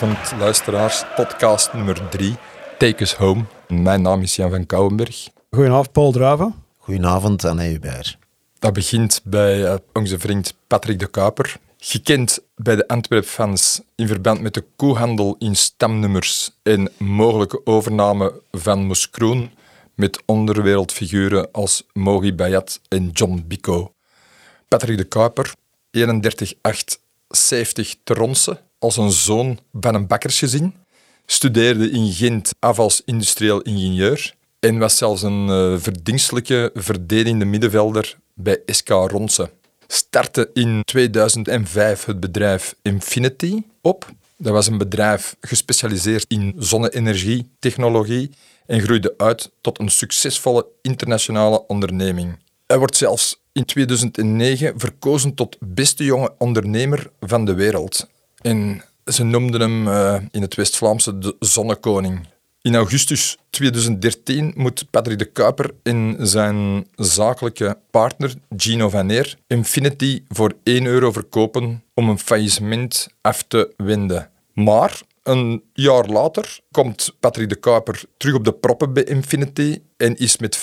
Goedenavond, luisteraars. Podcast nummer 3, Take Us Home. Mijn naam is Jan van Kouwenberg. Goedenavond, Paul Draven. Goedenavond, Anne Hubert. Dat begint bij uh, onze vriend Patrick de Kuiper. Gekend bij de Antwerp-fans in verband met de koehandel in stamnummers en mogelijke overname van Moskroen met onderwereldfiguren als Mogi Bayat en John Bico. Patrick de Kuiper, 31,8 70 te Ronse, als een zoon van een bakkersgezin. Studeerde in Gent af als industrieel ingenieur en was zelfs een uh, verdienstelijke verdedigende middenvelder bij SK Ronse. Startte in 2005 het bedrijf Infinity op. Dat was een bedrijf gespecialiseerd in zonne-energietechnologie en groeide uit tot een succesvolle internationale onderneming. Hij wordt zelfs in 2009 verkozen tot beste jonge ondernemer van de wereld. En ze noemden hem uh, in het West-Vlaamse de zonnekoning. In augustus 2013 moet Patrick de Kuiper en zijn zakelijke partner Gino Van Eer Infinity voor 1 euro verkopen om een faillissement af te wenden. Maar een jaar later komt Patrick de Kuiper terug op de proppen bij Infinity en is met 45%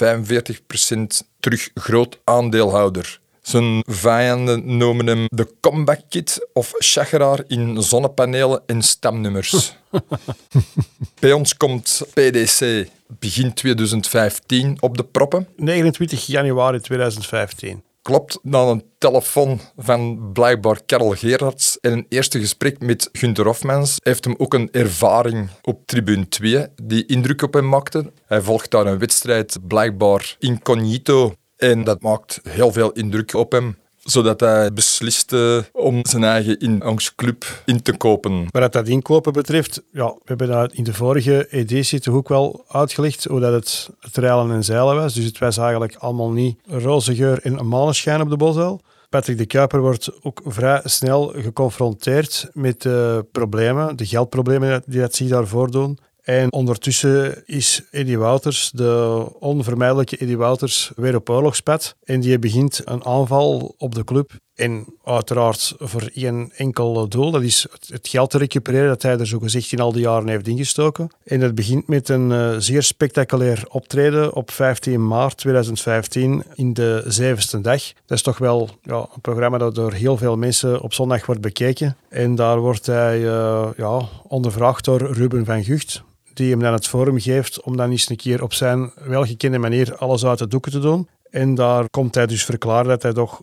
terug groot aandeelhouder. Zijn vijanden noemen hem de comeback kit of chageraar in zonnepanelen en stamnummers. Bij ons komt PDC begin 2015 op de proppen. 29 januari 2015 klopt, na een telefoon van blijkbaar Karel Gerards en een eerste gesprek met Gunther Hofmans heeft hem ook een ervaring op tribune 2 die indruk op hem maakte. Hij volgt daar een wedstrijd blijkbaar incognito en dat maakt heel veel indruk op hem zodat hij besliste om zijn eigen ingangsclub in te kopen. Wat dat inkopen betreft, ja, we hebben dat in de vorige editie toch ook wel uitgelegd hoe dat het, het rijlen en zeilen was. Dus het was eigenlijk allemaal niet roze geur en maneschijn op de bosuil. Patrick de Kuiper wordt ook vrij snel geconfronteerd met de problemen, de geldproblemen die dat zich daar voordoen. En ondertussen is Eddie Wouters, de onvermijdelijke Eddie Wouters, weer op oorlogspad. En die begint een aanval op de club. En uiteraard voor één enkel doel. Dat is het geld te recupereren dat hij er zo gezegd in al die jaren heeft ingestoken. En dat begint met een uh, zeer spectaculair optreden op 15 maart 2015 in de zevende dag. Dat is toch wel ja, een programma dat door heel veel mensen op zondag wordt bekeken. En daar wordt hij uh, ja, ondervraagd door Ruben van Gucht die hem dan het forum geeft om dan eens een keer op zijn welgekende manier alles uit de doeken te doen. En daar komt hij dus verklaren dat hij toch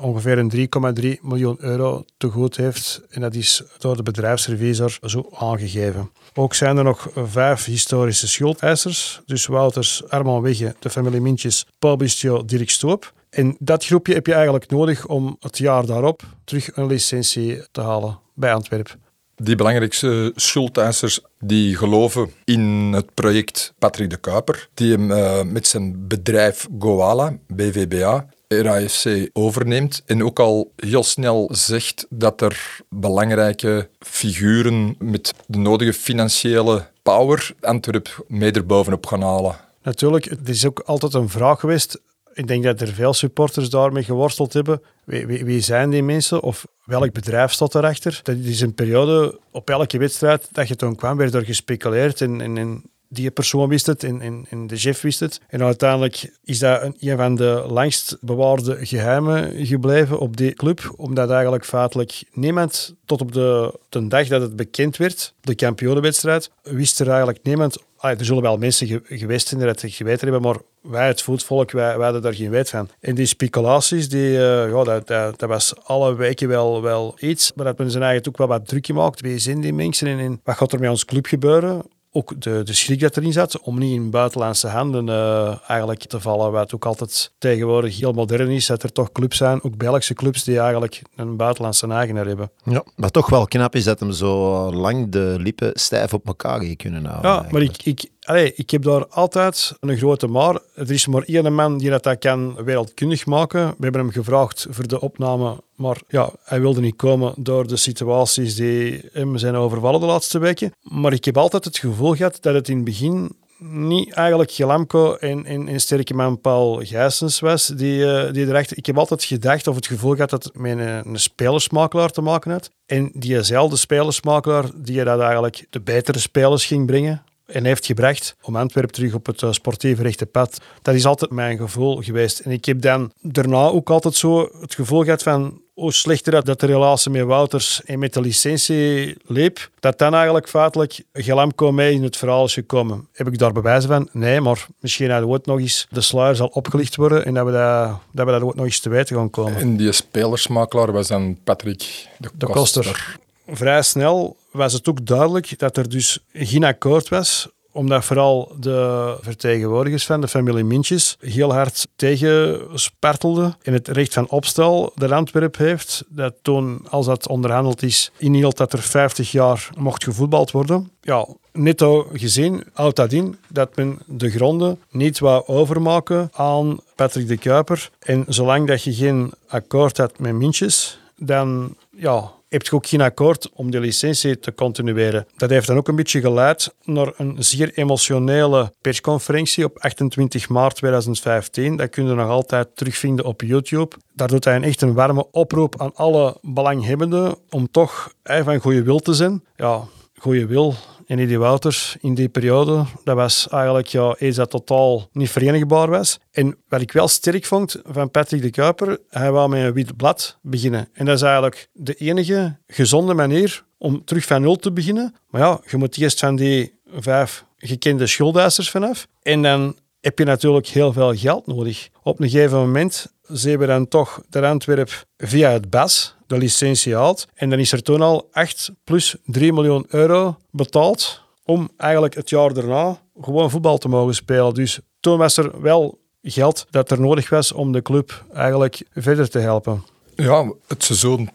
ongeveer een 3,3 miljoen euro te goed heeft. En dat is door de bedrijfsrevisor zo aangegeven. Ook zijn er nog vijf historische schuldeisers. Dus Wouters, Armand Wegge, de familie Mintjes, Paul Bistio, Dirk Stoop. En dat groepje heb je eigenlijk nodig om het jaar daarop terug een licentie te halen bij Antwerpen die belangrijkste schuldeisers die geloven in het project Patrick de Kuiper, die hem uh, met zijn bedrijf Goala, BVBA, RAFC overneemt en ook al heel snel zegt dat er belangrijke figuren met de nodige financiële power Antwerp mee erbovenop gaan halen. Natuurlijk, het is ook altijd een vraag geweest ik denk dat er veel supporters daarmee geworsteld hebben. Wie, wie, wie, zijn die mensen of welk bedrijf staat erachter? Dat is een periode op elke wedstrijd dat je toen kwam, werd er gespeculeerd en, die persoon wist het en, de chef wist het. En uiteindelijk is dat een, een van de langst bewaarde geheimen gebleven op die club, omdat eigenlijk feitelijk niemand tot op de, de dag dat het bekend werd, de kampioenenwedstrijd, wist er eigenlijk niemand er zullen wel mensen geweest zijn die het geweten hebben, maar wij, het voetvolk, wij, hadden daar geen weet van. En die speculaties, die, uh, ja, dat, dat, was alle weken wel, wel iets, maar dat men zijn eigen ook wel wat druk gemaakt. Wie zijn die mensen en wat gaat er met ons club gebeuren? Ook de, de schrik dat erin zat om niet in buitenlandse handen uh, eigenlijk te vallen. Wat ook altijd tegenwoordig heel modern is, dat er toch clubs zijn, ook Belgische clubs, die eigenlijk een buitenlandse eigenaar hebben. Ja, maar toch wel knap is dat hem zo lang de lippen stijf op elkaar kunnen houden. Ja, maar ik, ik, allee, ik heb daar altijd een grote maar. Er is maar één man die dat, kan wereldkundig maken. We hebben hem gevraagd voor de opname, maar ja, hij wilde niet komen door de situaties die hem zijn overvallen de laatste weken. Maar ik heb altijd het gevoel gehad dat het in het begin niet eigenlijk Gelamco en, en, en sterke man Paul Gijsens was die, uh, die erachter... Ik heb altijd gedacht of het gevoel gehad dat het met een, spelersmakelaar te maken had. En diezelfde spelersmakelaar die dat eigenlijk de betere spelers ging brengen en heeft gebracht om Antwerpen terug op het uh, sportieve rechte pad. Dat is altijd mijn gevoel geweest. En ik heb dan daarna ook altijd zo het gevoel gehad van hoe slechter dat de relatie met Wouters en met de licentie liep, dat dan eigenlijk feitelijk Gelamco mee in het verhaal is gekomen. Heb ik daar bewijzen van? Nee, maar misschien dat ooit nog eens de sluier zal opgelicht worden en dat we dat, dat, we dat ooit nog eens te weten gaan komen. En die spelersmakelaar was dan Patrick de, de Koster. Vrij snel was het ook duidelijk dat er dus geen akkoord was omdat vooral de vertegenwoordigers van de familie Mintjes heel hard tegenspartelden in het recht van opstel dat Antwerp heeft. Dat toen, als dat onderhandeld is, inhield dat er 50 jaar mocht gevoetbald worden. Ja, netto gezien houdt dat in dat men de gronden niet wou overmaken aan Patrick de Kuiper. En zolang dat je geen akkoord had met Mintjes, dan ja, heb je ook geen akkoord om de licentie te continueren. Dat heeft dan ook een beetje geleid naar een zeer emotionele persconferentie op 28 maart 2015. Dat kun je nog altijd terugvinden op YouTube. Daar doet hij een echt een warme oproep aan alle belanghebbenden om toch van goede wil te zijn. Ja, goede wil en Eddie Wouters in die periode, dat was eigenlijk ja, iets dat totaal niet verenigbaar was. En wat ik wel sterk vond van Patrick de Kuiper, hij wou met een wit blad beginnen. En dat is eigenlijk de enige gezonde manier om terug van nul te beginnen. Maar ja, je moet eerst van die vijf gekende schuldeisers vanaf. En dan heb je natuurlijk heel veel geld nodig. Op een gegeven moment zien we dan toch de Antwerp via het BAS, de licentie haalt. En dan is er toen al 8 plus 3 miljoen euro betaald om eigenlijk het jaar daarna gewoon voetbal te mogen spelen. Dus toen was er wel geld dat er nodig was om de club eigenlijk verder te helpen. Ja, het seizoen 2015-2016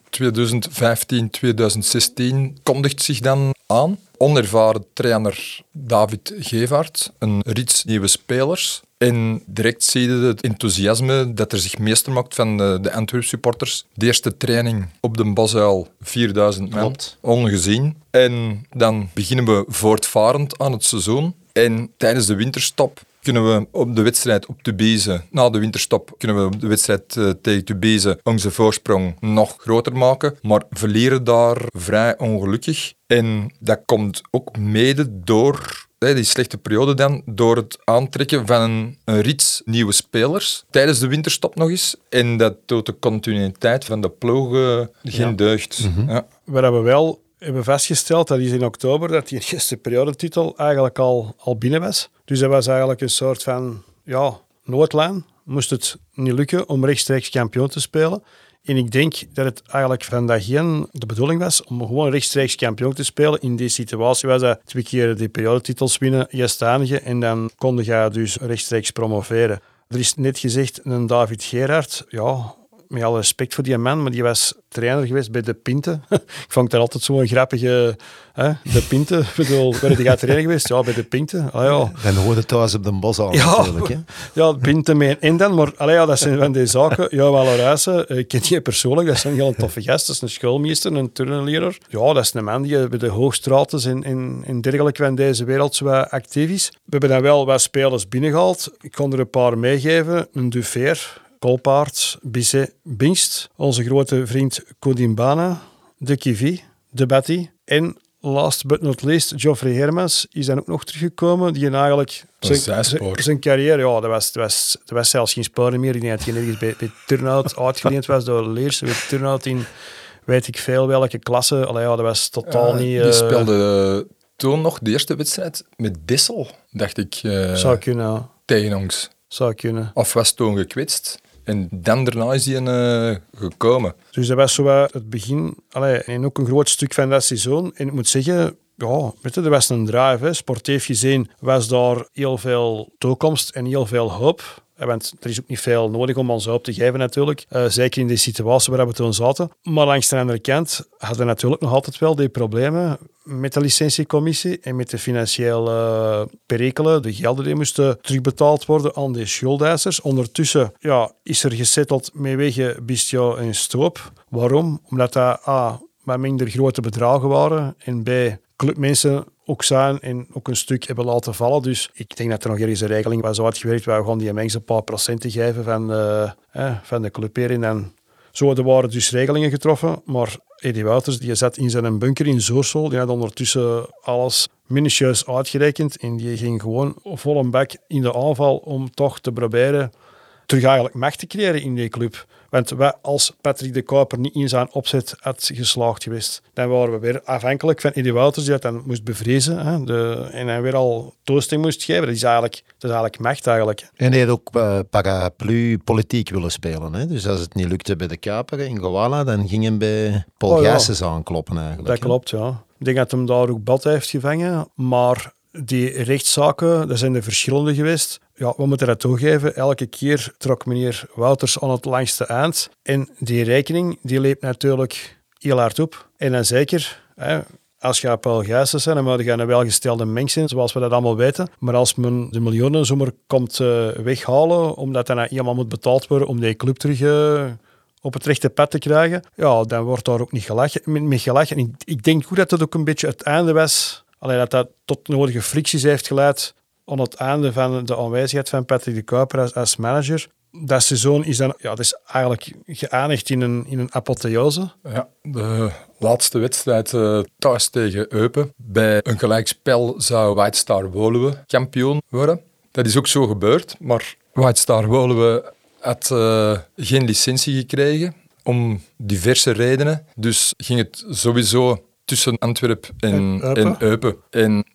kondigt zich dan aan. Onervaren trainer David Gevaert, een rits nieuwe spelers. En direct zie je het enthousiasme dat er zich meester maakt van de, de Antwerp supporters. De eerste training op de Bosuil, 4000 man, ongezien. En dan beginnen we voortvarend aan het seizoen. En tijdens de winterstop kunnen we op de wedstrijd op Tubize, na de winterstop, kunnen we de wedstrijd uh, tegen Tubize onze voorsprong nog groter maken, maar verliezen daar vrij ongelukkig. En dat komt ook mede door die slechte periode dan, door het aantrekken van een, een rits nieuwe spelers tijdens de winterstop nog eens. En dat doet de continuïteit van de ploegen geen deugd. Mm ja. We wel hebben vastgesteld, dat is in oktober, dat die eerste periodetitel eigenlijk al, al binnen was. Dus dat was eigenlijk een soort van ja, noodlijn. Moest het niet lukken om rechtstreeks kampioen te spelen. En ik denk dat het eigenlijk van geen de bedoeling was om gewoon rechtstreeks kampioen te spelen. In die situatie was dat twee keer de periodetitels winnen, je en dan konden je dus rechtstreeks promoveren. Er is net gezegd een David Gerard. Ja, met alle respect voor die man, maar die was trainer geweest bij De Pinte. ik vond dat altijd zo'n grappige... Hè? De Pinte, ik bedoel, waar hij trainer geweest? Ja, bij De Pinte. Ah, ja. Dan hoorde thuis op de bos al ja, natuurlijk. Hè? Ja, De Pinte mee en dan, maar allee, ja, dat zijn van die zaken. Ja, Walerijse, ik ken die persoonlijk, dat is een heel toffe gast. Dat is een schoolmeester, een turnleraar. Ja, dat is een man die bij de hoogstraten en, en, en dergelijke van deze wereld zo actief is. We hebben dan wel wat spelers binnengehaald. Ik kon er een paar meegeven. Een Dufer, Kolpaard, Bisset, Bingst, onze grote vriend Kodimbana, De Kivi, De Batty en last but not least, Geoffrey Hermans is dan ook nog teruggekomen. Die eigenlijk zijn, zijn, carrière, ja, dat was, dat, was, dat was zelfs geen sporen meer. Ik denk dat hij nergens bij, bij Turnhout uitgeleend was door Leers. Bij Turnhout in weet ik veel welke klasse. Allee, ja, dat was totaal niet... Die uh, speelde toen nog de eerste wedstrijd met Dissel, dacht ik. Uh, Zou kunnen. Tegen ons. Zou kunnen. Of was toen gekwetst. En dan daarna is hij uh, gekomen. Dus dat was zo het begin. Allee, en ook een groot stuk van dat seizoen. En ik moet zeggen, ja, weet je, er was een drive. Hè. Sportief gezien was daar heel veel toekomst en heel veel hoop. Want er is ook niet veel nodig om ons hoop te geven natuurlijk. Uh, zeker in de situatie waar we toen zaten. Maar langs de andere kant hadden we natuurlijk nog altijd wel die problemen met de licentiecommissie en met de financiële perikelen. De gelden die moesten terugbetaald worden aan de schuldeisers. Ondertussen ja, is er gesetteld met wegen Bistio en Stroop. Waarom? Omdat dat A, wat minder grote bedragen waren en B, clubmensen ook zijn en ook een stuk hebben laten vallen. Dus ik denk dat er nog ergens een regeling was uitgewerkt. Wij gaan die mensen een paar procenten geven van, uh, eh, van de club. En zo er waren dus regelingen getroffen, maar Eddie Wouters die zat in zijn bunker in Zoorsel. Die had ondertussen alles minutieus uitgerekend en die ging gewoon vol een bak in de aanval om toch te proberen terug eigenlijk macht te creëren in die club. Want als Patrick de Kuiper niet in zijn opzet had geslaagd geweest, dan waren we weer afhankelijk van Eddie Wouters, die dat dan moest bevrezen hè, de, en hij weer al toasting moest geven. Dat is eigenlijk, dat is eigenlijk macht eigenlijk. En hij had ook uh, paraplu-politiek willen spelen. Hè? Dus als het niet lukte bij de Kuiper in Goala, dan ging hij bij Paul oh, aankloppen eigenlijk. Dat klopt, ja. Ik denk dat hem daar ook bad heeft gevangen, maar die rechtszaken, dat zijn er verschillende geweest. Ja, we moeten dat toegeven. Elke keer trok meneer Wouters aan het langste eind. En die rekening, die leeft natuurlijk heel hard op. En dan zeker, hè, als je Paul Gijsens zijn, dan moet je een welgestelde mens zijn, zoals we dat allemaal weten. Maar als men de miljoenen zomaar komt uh, weghalen, omdat dan iemand moet betaald worden om die club terug... Uh, op het rechte pad te krijgen, ja, dan wordt daar ook niet gelachen, met, gelachen. Ik, denk goed dat het ook een beetje het einde was Alleen dat dat tot nodige fricties heeft geleid aan het einde van de aanwezigheid van Patrick de Kuiper als, manager. Dat seizoen is dan ja, dat is eigenlijk geëindigd in een, in een apotheose. Ja, de laatste wedstrijd uh, thuis tegen Eupen. Bij een gelijkspel zou White Star Woluwe kampioen worden. Dat is ook zo gebeurd, maar White Star Woluwe had uh, geen licentie gekregen om diverse redenen. Dus ging het sowieso tussen Antwerpen en, en Eupen. En,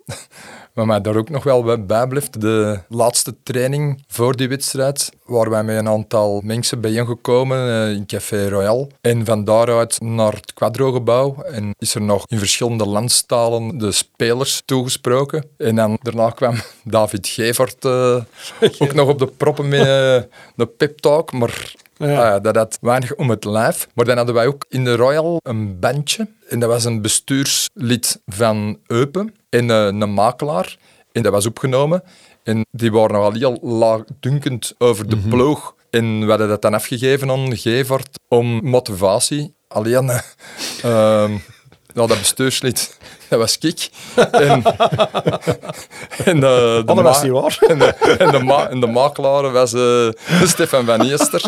wat mij daar ook nog wel bij blijft, de laatste training voor die wedstrijd, waar wij met een aantal mensen bijeengekomen uh, in Café Royal. En van daaruit naar het Quadro-gebouw. En is er nog in verschillende landstalen de spelers toegesproken. En dan daarna kwam David Gevert uh, ook nog op de proppen met uh, een pep-talk. Maar ja. Ah, dat had weinig om het lijf. Maar dan hadden wij ook in de Royal een bandje. En dat was een bestuurslid van Eupen en uh, een makelaar. En dat was opgenomen. En die waren nogal heel laagdunkend over de mm ploeg. En we hadden dat dan afgegeven aan Gevert om motivatie. Alleen, uh, dat bestuurslid, dat was ik. En, en de, de, was niet waar. En de, en de, ma en de makelaar was uh, Stefan van Eester.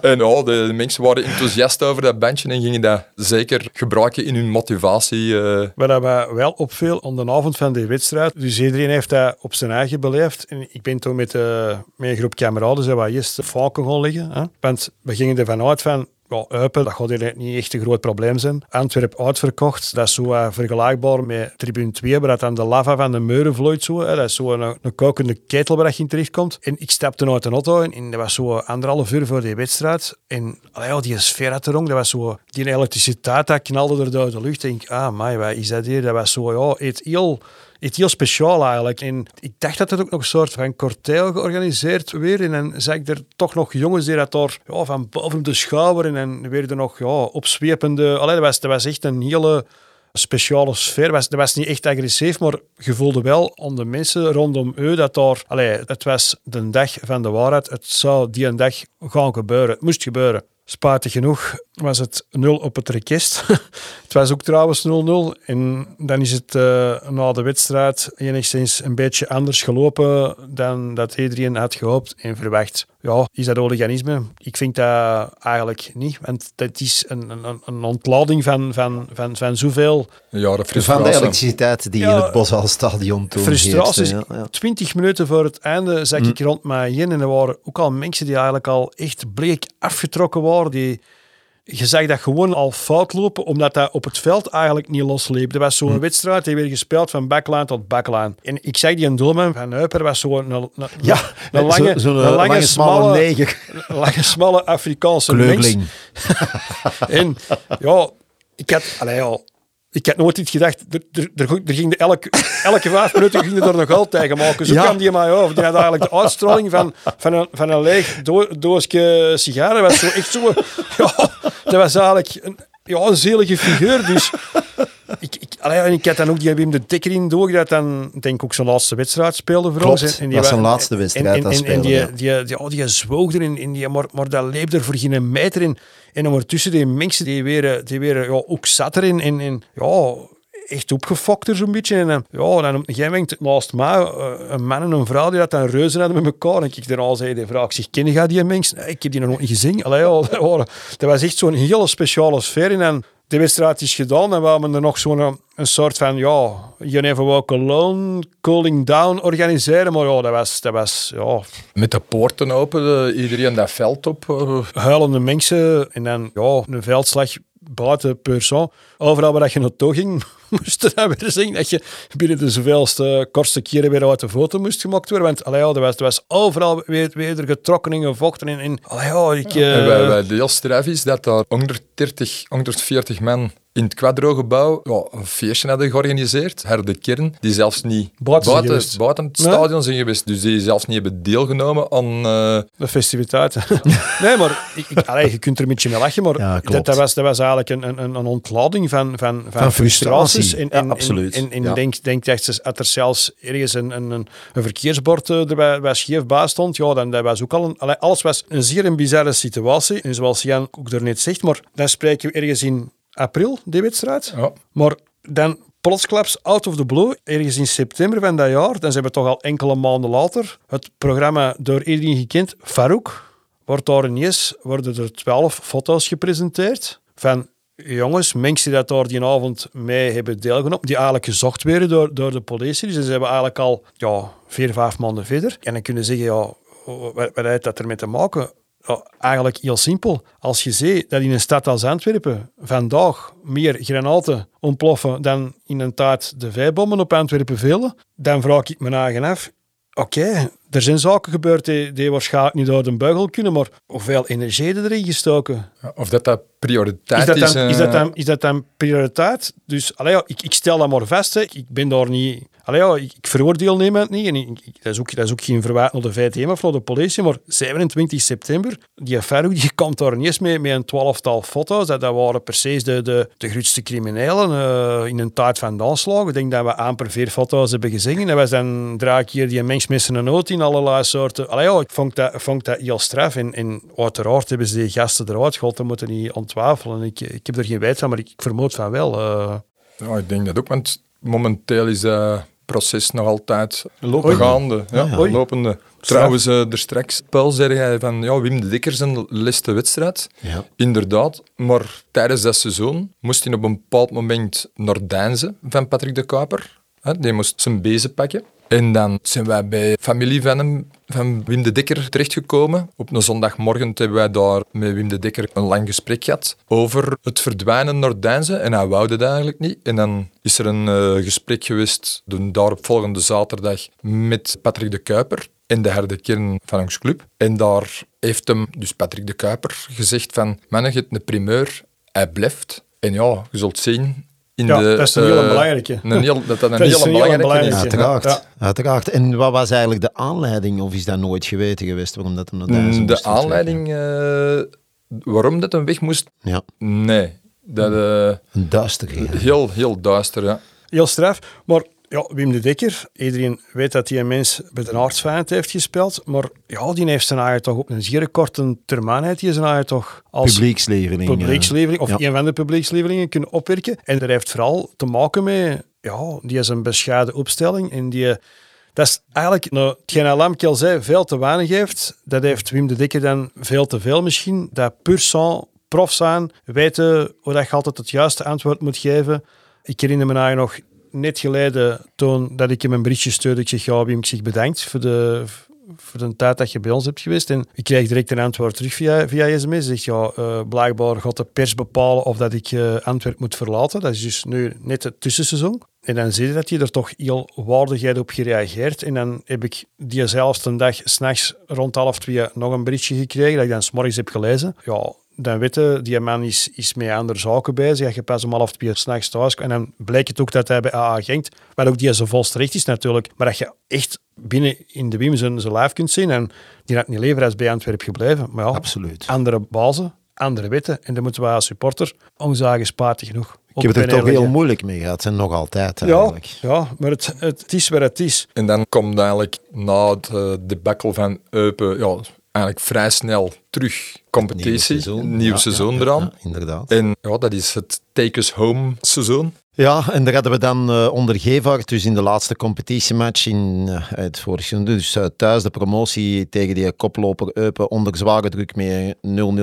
En oh, de mensen waren enthousiast over dat bandje en gingen dat zeker gebruiken in hun motivatie. Uh. Wat mij wel opviel aan de avond van die wedstrijd, dus iedereen heeft dat op zijn eigen beleefd. En ik ben toen met, uh, met een groep kameraden, zijn we eerst valken gaan liggen. Hè? Want we gingen ervan uit van, dat gaat niet echt een groot probleem zijn. Antwerp uitverkocht, dat is zo uh, vergelijkbaar met tribune 2, waar dat dan de lava van de meuren vloeit. Zo. Dat is zo een, kokende ketel waar je in terechtkomt. En ik stapte uit een auto en, dat was zo anderhalf uur voor die wedstrijd. En allee, die sfeer had er dat was zo... Die elektriciteit, dat knalde er door de lucht. En ik, ah, my, wat is dat hier? Dat was zo, ja, het heel iets heel speciaal eigenlijk. En ik dacht dat het ook nog een soort van corteo georganiseerd weer. En dan zag ik er toch nog jongens die dat daar ja, van boven de schouder en weer er nog ja. Allee, dat, was, was echt een hele speciale sfeer. Dat was, niet echt agressief, maar je voelde wel aan de mensen rondom u dat daar... Allee, het was de dag van de waarheid. Het zou die dag gaan gebeuren. Het moest gebeuren. Spijtig genoeg was het 0 op het request. het was ook trouwens 0-0. En dan is het uh, na de wedstrijd enigszins een beetje anders gelopen dan dat iedereen had gehoopt en verwacht. Ja, is dat organisme? Ik vind dat eigenlijk niet. Want dat is een, een, een ontlading van, van, van, van zoveel... Ja, de frustratie. Van de elektriciteit die in het Boshal-stadion toen Frustraties. Ja, ja. Twintig minuten voor het einde zag ik hm. rond mij heen en er waren ook al mensen die eigenlijk al echt bleek afgetrokken waren. Die, je zag dat gewoon al fout lopen, omdat dat op het veld eigenlijk niet losliep. Er was zo'n hm. wedstrijd, die werd gespeeld van backline tot backline. En ik zag die een doelman van Huiper, was zo'n een, een, ja, een, lange, zo, een lange, smalle, lange, smalle Afrikaanse Kleugling. en ja, ik had... Allee, ja, ik had nooit iets gedacht. Er, er, er, ging elke, elke vijf minuten ging er nog altijd maken. Zo ja. kwam die mij over. Die had eigenlijk de uitstraling van, van, een, van een leeg doosje sigaren. was zo echt zo... Ja, dat was eigenlijk een, ja, een zelige figuur. Dus ik, ik, allee, ik had dan ook die Wim de Dekker in door, dat dan denk ik ook zijn laatste wedstrijd speelde voor Klopt, ons. En die dat zijn laatste wedstrijd en, en, en, die, die, die, oh, die zwoog erin, in die, maar, maar dat leefde er voor geen meter in. En ondertussen die mensen die weer, die weer ja, ook zat erin. En, en, ja, echt opgefokt er zo'n beetje. En dan, ja, dan op een gegeven moment naast mij eh, een man en een vrouw die dat dan reuzen hadden met elkaar. En ik daarna zei die vrouw, ik zeg, ken je die mensen? Nee, ik heb die nog niet gezien. Allee, ja, dat, waren- dat was echt zo'n hele speciale sfeer. En dan, de wedstrijd is gedaan en we hebben er nog zo'n een, een soort van, ja, you never walk alone, cooling down organiseren. Maar ja, dat was, dat was ja, Met de poorten open, eh, iedereen dat veld op. eh, huilende mensen en dan ja, een veldslag buiten persoon. Overal waar dat je naartoe ging, moest je dan weer zien dat je binnen de zoveelste kortste keren weer uit de foto moest gemaakt worden. Want allee, ja, er, was, er was overal weer, weer getrokken en gevochten. En, en, allee, ja, ik, En wij, wij de heel straf is dat daar 130, 140 man in het Quadro-gebouw ja, een feestje hadden georganiseerd, her de kern, die zelfs niet Buiten het Nee? stadion zijn geweest. Dus die zelfs niet hebben deelgenomen aan... eh, de festiviteiten. nee, maar ik, ik, allee, je kunt er een beetje mee lachen, maar Ja, dat, was, dat was eigenlijk een, een, een ontlading van, van, van, Van frustratie. frustraties. En, Ja, en, absoluut. En, denk, denk dat er zelfs ergens een, een, een, een verkeersbord erbij bij scheef bij stond, ja, dan dat was ook al een, allee, alles was een zeer een bizarre situatie. En zoals Jan ook daarnet zegt, maar dan spreken we ergens in april, die wedstrijd. ja. Maar dan plotsklaps out of the blue, ergens in september van dat jaar, dan zijn we toch al enkele maanden later, het programma door iedereen gekend, Farouk, wordt daar ineens, worden er twaalf foto's gepresenteerd van jongens, mensen die dat daar die avond mee hebben deelgenomen, die eigenlijk gezocht werden door, door de politie. Dus ze hebben eigenlijk al ja, vier, vijf maanden verder. En dan kunnen ze zeggen, ja, wat, wat heeft dat ermee te maken? Eigenlijk heel simpel. Als je ziet dat in een stad als Antwerpen vandaag meer granaten ontploffen dan in een tijd de vijfbommen op Antwerpen velen, dan vraag ik me eigen af, oké, er zijn zaken gebeurd die, die waarschijnlijk niet door de beugel kunnen, maar hoeveel energie erin gestoken? Of dat dat prioriteit Is is. dat, dan, is, eh, dat dan, is dat dan prioriteit? Dus allee, ja, ik, ik stel dat maar vast. Hè. Ik ben daar niet... Allee, ja, ik, ik veroordeel niemand niet. En ik, dat, is ook, dat is ook geen verwijt naar de VTM of naar de politie. Maar 27 september, die Farouk die komt daar ineens mee met een twaalftal foto's. Dat, dat waren precies de, de, de grootste criminelen eh, in een tijd van de aanslagen. Ik denk dat we amper vier foto's hebben gezien. En dat was dan drie keer die mens met zijn nood in allerlei soorten... Allee, ja, ik vond dat, vond dat heel straf. En, en uiteraard hebben ze die gasten eruit gehaald. Dat moeten niet ontwafelen. Ik, ik heb er geen weet van, maar ik, ik vermoed van wel. eh. Ja, ik denk dat ook, want momenteel is dat proces nog altijd Lopende. gaande. Ja, lopende. Trouwens, eh, er straks, Paul, zei hij van ja, Wim de Dikker zijn liste wedstrijd. Ja. Inderdaad, maar tijdens dat seizoen moest hij op een bepaald moment naar Deinze van Patrick de Kuiper. Hè, die moest zijn bezen pakken. En dan zijn wij bij familie van van Wim de Dekker, terechtgekomen. Op een zondagmorgen hebben wij daar met Wim de Dekker een lang gesprek gehad over het verdwijnen naar. En hij wou dat eigenlijk niet. En dan is er een eh, gesprek geweest de daaropvolgende zaterdag met Patrick de Kuiper en de harde kern van ons club. En daar heeft hem, dus Patrick de Kuiper, gezegd van mannen, je een primeur, hij blijft. En ja, je zult zien... In Ja, de, dat is een hele eh, belangrijke. Een heel, dat dat een Dat een hele belangrijke belangrijke. is. Uiteraard, Ja. uiteraard. En wat was eigenlijk de aanleiding, of is dat nooit geweten geweest, waarom dat hem naar Duitsland Mm, De aanleiding eh, waarom dat een weg moest, Ja, nee. Dat eh, een duister geheel. heel, heel duister, ja. Heel straf. Maar ja, Wim de Dekker, iedereen weet dat hij een mens bij de aardsvijand heeft gespeeld. Maar ja, die heeft zijn eigen toch op een zeer korte termijn heeft hij zijn eigen toch als Publiekslevering. of ja. een van de publiekslievelingen kunnen opwerken. En dat heeft vooral te maken met, ja, die is een bescheiden opstelling. En die, dat is eigenlijk, nou, hetgeen Alamke al zei, veel te weinig heeft. Dat heeft Wim de Dekker dan veel te veel misschien. Dat pur sang, prof zijn, weten hoe dat je altijd het juiste antwoord moet geven. Ik herinner me eigenlijk nog net geleden toen dat ik hem een berichtje stuurde. Ik zeg, ja ik zeg bedankt voor de, voor de tijd dat je bij ons hebt geweest. En ik krijg direct een antwoord terug via, via sms. Zegt, ja, eh, blijkbaar gaat de pers bepalen of dat ik eh Antwerpen moet verlaten. Dat is dus nu net het tussenseizoen. En dan zie je dat je er toch heel waardigheid op gereageerd. En dan heb ik diezelfde dag, s'nachts rond half twee, nog een berichtje gekregen dat ik dan s'morgens heb gelezen. Ja, dan weten die man is, is met andere zaken bezig. Dat je pas om half twee s'nachts thuis komt. En dan blijkt het ook dat hij bij AA Genk, wat ook die zijn volste recht is natuurlijk, maar dat je echt binnen in de Wim zijn, zijn live kunt zien. En die had niet leven als bij Antwerpen gebleven. Maar ja, Absoluut. andere bazen, andere wetten. En dan moeten wij als supporter ons eigen spaartig genoeg Ik heb het er toch heel moeilijk mee gehad en nog altijd Ja, eigenlijk. ja, maar het, het is wat het is. En dan komt eigenlijk na het eh, debacle van Eupen, ja, eigenlijk vrij snel terug competitie, Nieuw nieuw seizoen ja, ja, eraan. inderdaad. En ja, dat is het Take Us Home seizoen. Ja, en daar hadden we dan eh, onder Gevaert, dus in de laatste competitiematch in eh, het vorige seizoen, dus eh, thuis de promotie tegen die koploper Eupen onder zware druk met 0-0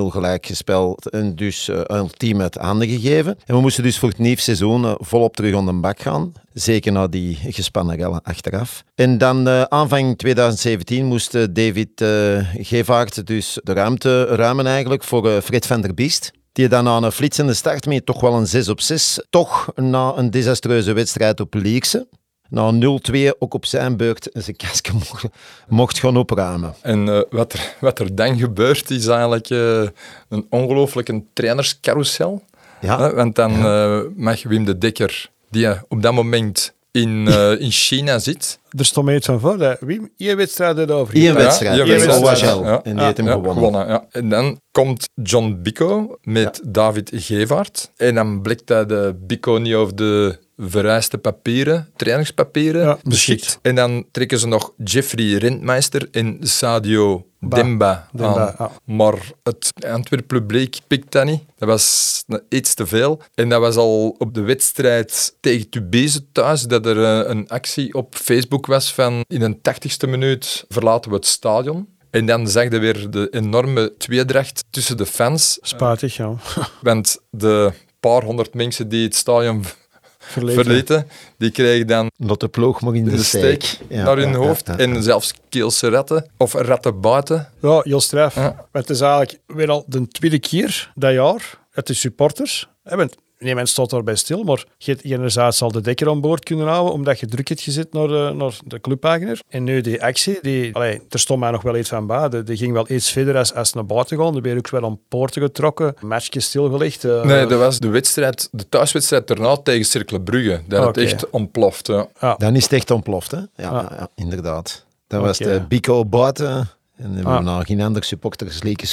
gelijk gespeeld en dus eh ultiem uit handen gegeven. En we moesten dus voor het nieuw seizoen eh, volop terug aan de bak gaan, zeker na die gespannen rellen achteraf. En dan eh, aanvang 2017 moest eh, David eh Gevaert dus de ruimte ruimen eigenlijk voor eh, Fred van der Biest. Die dan na een flitsende start met toch wel een 6 op 6, toch na een desastreuze wedstrijd op Lierse, na 0-2 ook op zijn beurt zijn kastje mocht, mocht gaan opruimen. En eh, wat, er, wat er dan gebeurt, is eigenlijk eh, een ongelooflijke trainerscarousel. Ja, want dan eh, mag Wim de Dekker, die op dat moment in, eh, in China zit. Er stond mij iets van voor. dat Wim, één wedstrijd had over. Eén wedstrijd, tegen wedstrijd. Ja. En die heeft hem Ja, gewonnen. ja. En dan komt John Bico met David Gevaert. En dan blikt dat de Bico niet over de vereiste papieren, trainingspapieren Ja, beschikt. beschikt. En dan trekken ze nog Jeffrey Rentmeister en Sadio. Demba, Demba. Maar het Antwerp publiek pikt dat niet. Dat was iets te veel. En dat was al op de wedstrijd tegen Tubize thuis, dat er eh, een actie op Facebook was van in een tachtigste minuut verlaten we het stadion. En dan zag je weer de enorme tweedracht tussen de fans. Spaatig, ja. Want de paar honderd mensen die het stadion Verlieten, die kregen dan Dat de ploeg mag in de, de steek Ja, naar hun ja, hoofd. ja, ja. En zelfs Keelse ratten of ratten buiten. Ja, heel straf. Het is eigenlijk weer al de tweede keer dat jaar dat de supporters... Want niemand staat daarbij stil, maar je hebt enerzijds al de dekker aan boord kunnen houden, omdat je druk hebt gezet naar de, naar de clubeigenaar. En nu die actie, die, allee, er stond mij nog wel iets van bij. Die, die ging wel iets verder als, als naar buiten gaan. Er werden ook wel aan poorten getrokken, matchje stilgelegd. eh, Nee, dat was de wedstrijd, de thuiswedstrijd daarna tegen Cercle Brugge. Dat Oké. het echt ontploft. Ja. Dan is het echt ontploft, hè? Ja, Ah. ja, inderdaad. Dat was de Bico buiten. En hebben we Ah. naar geen ander supporters leek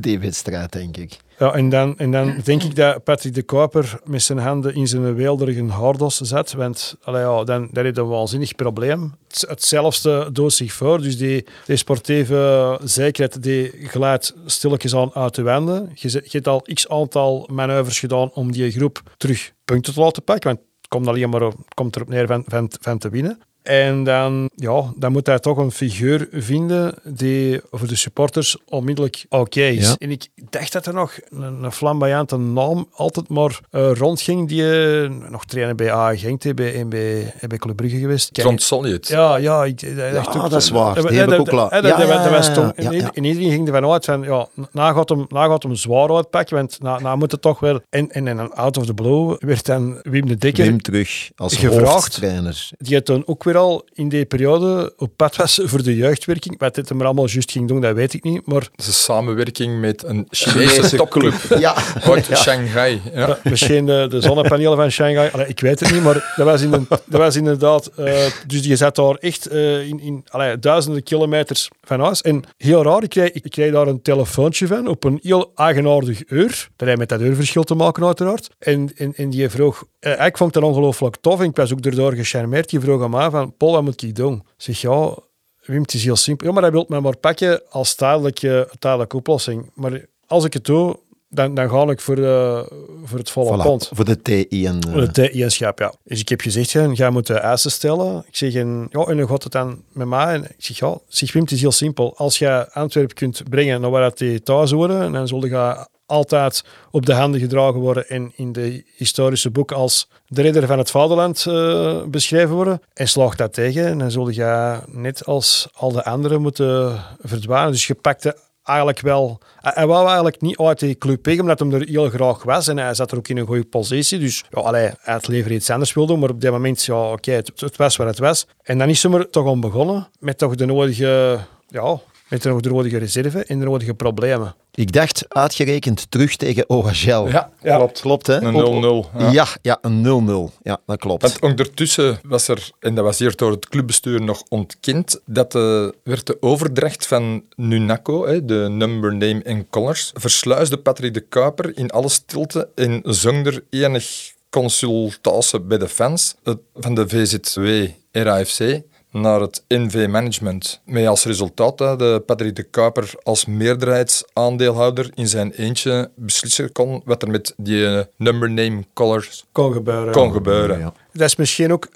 die wedstrijd, denk ik. Ja, en dan, en dan denk ik dat Patrick de Kuiper met zijn handen in zijn weelderige haardos zet. Want allee, ja, dan, dat is een waanzinnig probleem. Het- Hetzelfde doet zich voor. Dus die, die sportieve zekerheid die glijdt stilletjes aan uit de wenden. Je, hebt al x aantal manoeuvres gedaan om die groep terug punten te laten pakken. Want het komt alleen maar op, komt erop neer van, van, van te winnen. En dan, ja, dan moet hij toch een figuur vinden die voor de supporters onmiddellijk oké is. Ja. En ik dacht dat er nog een, een flamboyante naam altijd maar eh, rondging, die eh, nog trainen bij A Genk, bij, en bij, en bij Club Brugge geweest. Trond Solliet. ja, ja, ik ik dacht Ja, ook- dat is waar. Dat- Die heb dat- ik ook dat- dat- Ja, dat- dat toen- ja, en iedereen ging ervan uit van, ja, na gaat hem, na gaat hem zwaar uitpakken, want na, na moet het toch wel... En, en, en dan out of the blue werd dan Wim de Dekker, Wim terug als Gevraagd. hoofdtrainer. die het toen ook weer al in die periode op pad was voor de jeugdwerking. Wat dit hem er allemaal juist ging doen, dat weet ik niet. Maar Dat is een samenwerking met een Chinese topclub Ja. uit Shanghai. Ja. Ja, misschien de, de zonnepanelen van Shanghai. Allee, ik weet het niet, maar dat was, in een, dat was inderdaad... eh, dus die zat daar echt eh, in, in allee, duizenden kilometers van huis. En heel raar, ik kreeg, ik kreeg daar een telefoontje van op een heel eigenaardig uur. Dat heeft met dat uurverschil te maken, uiteraard. En, en, en die vroeg... eh, ik vond het ongelooflijk tof en ik was ook erdoor gecharmeerd. Die vroeg aan mij van, Paul, wat moet ik doen? Zeg, ja... Wim, het is heel simpel. Ja, maar hij wil mij maar pakken als tijdelijke, tijdelijke oplossing. Maar als ik het doe, dan, dan ga ik voor, de, voor het volle Voilà, pond. voor de TI en... eh, Voor de TI-schap, ja. Dus ik heb gezegd, jij moet de eisen stellen. Ik zeg, en, ja, en hoe gaat het dan met mij? En ik zeg, ja, zeg Wim, het is heel simpel. Als je Antwerpen kunt brengen naar waar dat die thuis horen, dan zul je altijd op de handen gedragen worden en in de historische boeken als de redder van het vaderland eh, beschreven worden. En slaagt dat tegen, en dan zul je net als al de anderen moeten verdwijnen. Dus je pakte eigenlijk wel... Hij wou eigenlijk niet uit die club weg, omdat hij er heel graag was. En hij zat er ook in een goede positie. Dus ja, allee, hij had liever iets anders willen doen. Maar op dat moment, ja, oké, het, het was wat het was. En dan is hij er toch aan begonnen met toch de nodige... Ja, met de nodige reserve en de nodige problemen. Ik dacht uitgerekend terug tegen OHL. Ja, Ja. klopt. Klopt, hè? Een Op- 0-0. Ja. Ja, ja, een 0-0. Ja, dat klopt. Want ondertussen was er, en dat was hier door het clubbestuur nog ontkend, dat de, werd de overdracht van Nunaco, hè, de number name en colors, versluisde Patrick de Kuiper in alle stilte en zong er enig consultatie bij de fans eh, van de VZW RAFC naar het NV-management. Met als resultaat dat de Patrick de Kuiper als meerderheidsaandeelhouder in zijn eentje beslissen kon wat er met die eh, number name colors Kon gebeuren. kon gebeuren. Ja. Dat is misschien ook...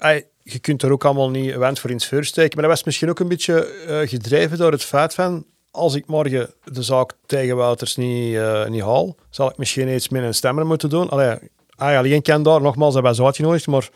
je kunt er ook allemaal niet wend voor in het vuur steken, maar dat was misschien ook een beetje eh, gedreven door het feit van als ik morgen de zaak tegen Wouters niet, eh, niet haal, zal ik misschien iets met een stemmer moeten doen. Allee, ah, alleen kan daar, nogmaals, dat was uitgenodigd, maar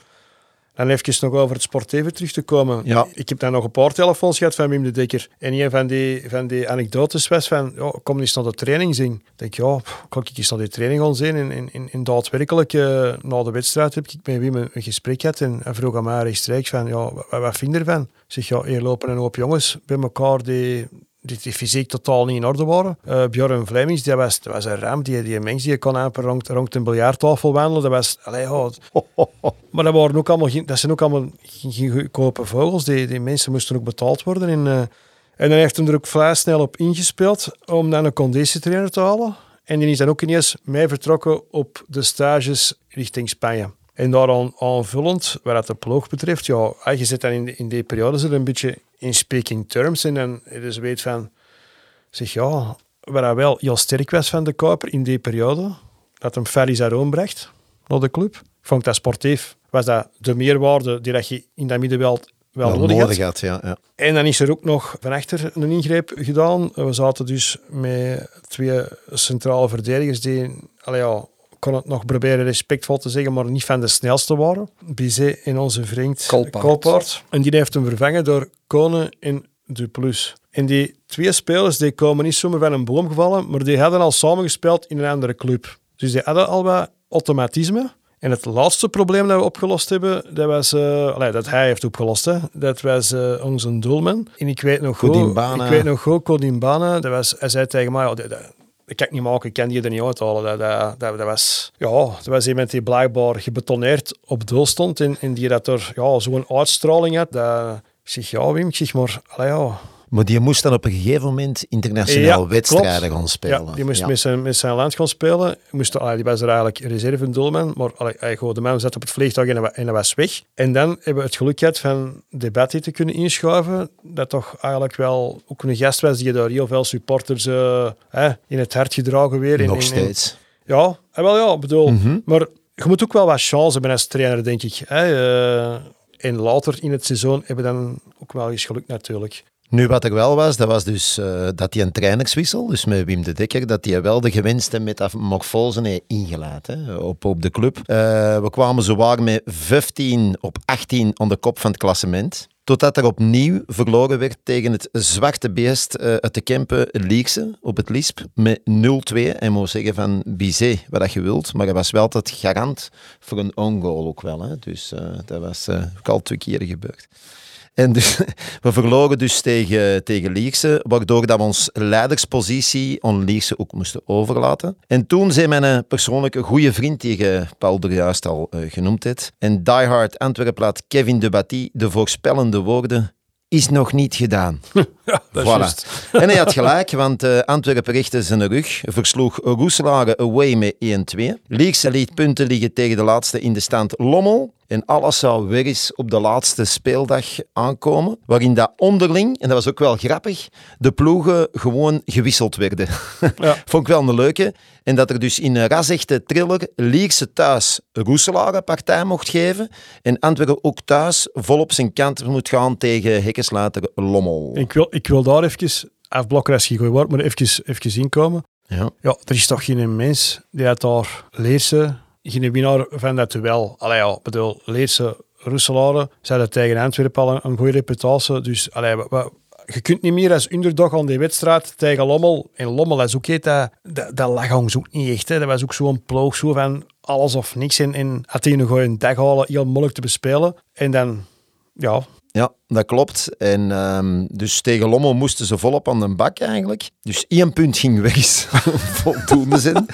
dan even nog over het sportieve terug te komen. Ja. Ik heb dan nog een paar telefoons gehad van Wim de Dekker. En een van die, van die anekdotes was van, ja, kom eens naar de training zien. Ik denk, ja, pff, kan ik eens naar die training gaan zien? En, en, en, daadwerkelijk, eh, na de wedstrijd heb ik met Wim een, een gesprek gehad en hij vroeg aan mij rechtstreeks van, ja, wat, wat vind je ervan? Ik zeg, ja, hier lopen een hoop jongens bij elkaar die die, die fysiek totaal niet in orde waren. Eh Björn Vlemings, dat was, dat was een ram. Die, die mens die kon amper rond, rond een biljarttafel wandelen. Dat was... Allee, ja, maar dat, waren ook allemaal, dat zijn ook allemaal geen, goedkope vogels. Die, die mensen moesten ook betaald worden. En, eh, en dan heeft hij er ook vrij snel op ingespeeld om dan een conditietrainer te halen. En die is dan ook ineens mee vertrokken op de stages richting Spanje. En daaraan aanvullend, wat de ploeg betreft, ja, je zit dan in, in die periode zit een beetje in speaking terms. En dan je dus weet van, zeg ja, waar hij wel heel sterk was van de Kuiper in die periode, dat hem Ferry Zaroon bracht naar de club. Vond ik dat sportief, was dat de meerwaarde die dat je in dat middenveld wel, Wel nodig had. nodig had, ja. ja. En dan is er ook nog van achter een ingreep gedaan. We zaten dus met twee centrale verdedigers die, allee ja, kon het nog proberen respectvol te zeggen, maar niet van de snelste waren. Bizet en onze vriend. Kolpaert. En die heeft hem vervangen door Konen en Duplus. En die twee spelers die komen niet zomaar van een boom gevallen, maar die hadden al samengespeeld in een andere club. Dus die hadden al wat automatisme. En het laatste probleem dat we opgelost hebben, dat was, allee, dat hij heeft opgelost, hè, dat was eh, onze doelman. En ik weet nog goed, ik weet nog goed, Kodimbana, dat was, hij zei tegen mij, ja, dat, dat, dat kan ik niet maken, ik kan die er niet uithalen. Dat, dat, dat, dat was, ja, dat was iemand die blijkbaar gebetoneerd op doel stond en, en die dat er ja, zo'n uitstraling had. Dat, ik zeg, ja Wim, ik zeg maar, allee, ja, Maar die moest dan op een gegeven moment internationaal Ja, wedstrijden klopt. gaan spelen. Ja, die moest Ja. met, zijn, met zijn land gaan spelen. Moest, allee, die was er eigenlijk reserve doelman, maar allee, gewoon, de man zat op het vliegtuig en en hij was weg. En dan hebben we het geluk gehad van Debatti te kunnen inschuiven, dat toch eigenlijk wel ook een gast was die daar heel veel supporters eh, in het hart gedragen weer. Nog en- steeds. ja, en wel ja, bedoel, Mhm. maar je moet ook wel wat chance hebben als trainer, denk ik. Hè? Eh, en later in het seizoen hebben we dan ook wel eens geluk natuurlijk. Nu, wat er wel was, dat was dus eh, dat hij een trainerswissel, dus met Wim de Dekker, dat hij wel de gewenste metamorfose heeft ingelaten op, op de club. Eh, we kwamen zowaar met 15 op 18 aan de kop van het klassement. Totdat er opnieuw verloren werd tegen het zwarte beest eh, uit de Kempen Leekse op het Lisp met 0-2. En moet zeggen van Bizet, wat dat je wilt, maar hij was wel altijd garant voor een own goal ook wel. Hè. Dus dat was ook al twee keer gebeurd. En dus, we verloren dus tegen, tegen Lierse, waardoor dat we ons leiderspositie aan Lierse ook moesten overlaten. En toen zei mijn eh, persoonlijke goede vriend, die je Paul er juist al eh, genoemd hebt, en diehard Antwerplaat Kevin de Batty, de voorspellende woorden, is nog niet gedaan. Ja, Voilà. En hij had gelijk, want eh, Antwerpen richtte zijn rug, versloeg Roeselare away met 1-2. Lierse liet punten liggen tegen de laatste in de stand Lommel. En alles zou weer eens op de laatste speeldag aankomen, waarin dat onderling, en dat was ook wel grappig, de ploegen gewoon gewisseld werden. Ja. Vond ik wel een leuke. En dat er dus in een rasechte thriller Lierse thuis Roeselare partij mocht geven en Antwerpen ook thuis volop zijn kant moet gaan tegen hekkensluiter Lommel. Ik wil, ik wil daar even, afblokken als je goed wordt, maar even, even inkomen. Ja. Ja, er is toch geen mens die uit daar Leerse, geen winnaar van dat duel. Allee ja, bedoel, Leerse, Roeselare, ze hadden tegen Antwerpen al een, goede reputatie. Dus allee, je kunt niet meer als underdog aan die wedstrijd tegen Lommel. En Lommel, dat is ook heet, dat, dat, lag ons ook niet echt. Hè. Dat was ook zo'n ploeg zo van alles of niks. En, en had hij een dag halen, heel moeilijk te bespelen. En dan, ja, Ja, dat klopt. En ehm, dus tegen Lommel moesten ze volop aan de bak eigenlijk. Dus één punt ging weg, voldoende zijn.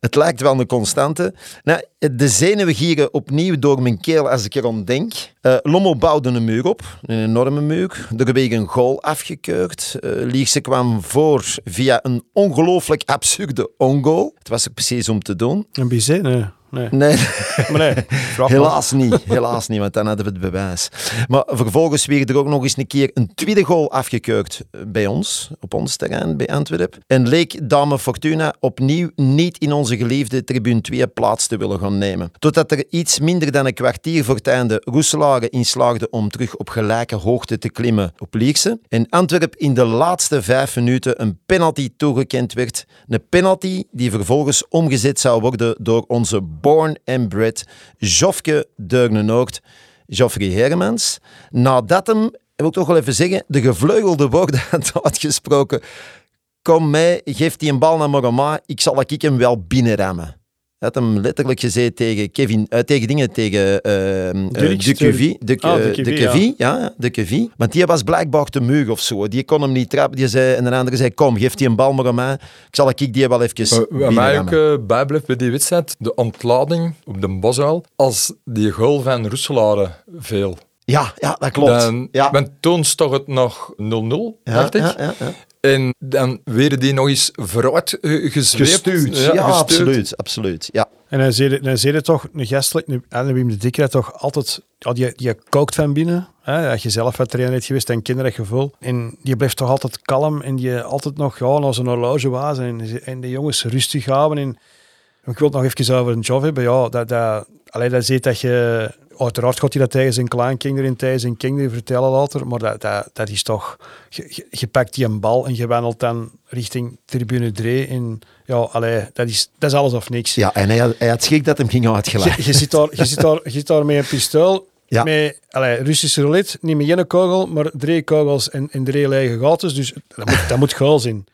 Het lijkt wel een constante. Nou, de zenuwgieren opnieuw door mijn keel als ik erom denk. Eh, Lommel bouwde een muur op, een enorme muur. Er werd een goal afgekeurd. Eh Lierse kwam voor via een ongelooflijk absurde ongoal. Het was er precies om te doen. een bizet, nee. Maar nee, maar. helaas niet. Helaas niet, want dan hadden we het bewijs. Maar vervolgens werd er ook nog eens een keer een tweede goal afgekeurd bij ons, op ons terrein, bij Antwerpen. En leek Dame Fortuna opnieuw niet in onze geliefde tribune 2 plaats te willen gaan nemen. Totdat er iets minder dan een kwartier voor het einde Roeselare inslaagde om terug op gelijke hoogte te klimmen op Lierse. En Antwerp in de laatste vijf minuten een penalty toegekend werd. Een penalty die vervolgens omgezet zou worden door onze born and bred Jofke Deurne-Noord, Joffrey Hermans. Nadat hem, wil ik toch wel even zeggen, de gevleugelde woorden had uitgesproken. Kom mij, geef die een bal naar Moroma, ik zal ik hem wel binnenrammen. Hij had hem letterlijk gezegd tegen Kevin, eh, tegen dingen, tegen eh, eh, de de, Ah, de de ja. ja, de Cuvie. Want die was blijkbaar te mug of zo. Die kon hem niet trappen. Die zei, en een andere zei, kom, geef die een bal maar aan mij. Ik zal ik die wel even Wat wat mij ook eh, bijblijft bij die wedstrijd, de ontlading op de Bosuil, als die goal van Roeselare veel. Ja, ja, dat klopt. Dan, ja. Want toen stond het nog 0-0, ja, dacht ik. ja, ja, ja. En dan werden die nog eens vooruit eh, gezweept. Gestuurd. Ja, gestuurd. absoluut, absoluut. Ja. En dan zie je, dan zie je toch, een gastelijk, een, en Wim de Dikker toch altijd, ja, die, die kookt van binnen. Hè, dat je zelf wat trainer geweest en kinderen gevoel. En die blijft toch altijd kalm en die altijd nog ja, naar zijn horloge wazen en, en de jongens rustig houden. En, ik wil het nog even over een job hebben. Ja, dat, dat, allee, dat ziet dat je... Uiteraard gaat hij dat tegen zijn kleinkinderen en tegen zijn kinderen vertellen later, maar dat, dat, dat is toch... Je, pakt die een bal en je wandelt dan richting tribune 3 en ja, allee, dat, is, dat is alles of niks. ja, en hij had, hij had schrik dat hem ging uitgelachen. Je, je, zit daar, je, zit daar, je zit daar met een pistool, Ja. met allee, Russische roulette, niet met één kogel, maar drie kogels en, en drie lege gaten. Dus dat moet, dat moet geil zijn.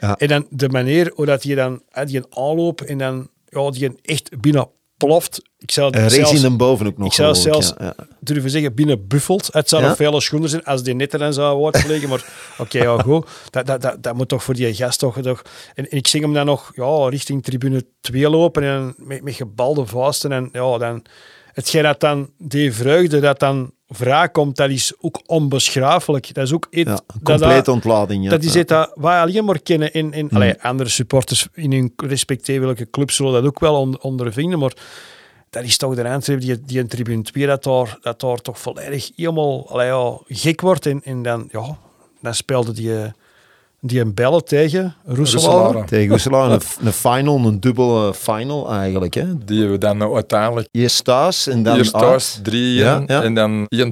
Ja. En dan de manier hoe dat je dan die aanloop en dan ja, die echt binnen ploft. Ik zou zelfs, in de boven ook nog. ik zou zelfs ja, ja. durven zeggen binnen buffelt. Het zou Ja. nog vele schoenen zijn als die netter dan zou worden gelegen. Maar oké, ja, goed. Dat, dat, dat, dat moet toch voor die gast toch... toch en, en ik zie hem dan nog ja, richting tribune 2 lopen en met, met gebalde vuisten. En ja, dan... Hetgeen dat dan, die vreugde dat dan komt, dat is ook onbeschrijfelijk. Dat is ook iets... Ja, dat- een complete dat, ontlading. Ja. dat is iets dat wij alleen maar kennen. In, in, allee, andere supporters in hun respectievelijke club zullen dat ook wel on, ondervinden, maar dat is toch de Antwerp die, die in tribune 2 dat daar, dat daar toch volledig helemaal allee, ja, gek wordt. En, en dan, ja, dan speelde die, die een bellen tegen Roeselaar. Roeselare. Tegen Goeselaar een, een final, een dubbele final eigenlijk. Hè. Die we dan nou uiteindelijk Eerst thuis en dan Eerst thuis 3 Ja, ja. en dan 1-2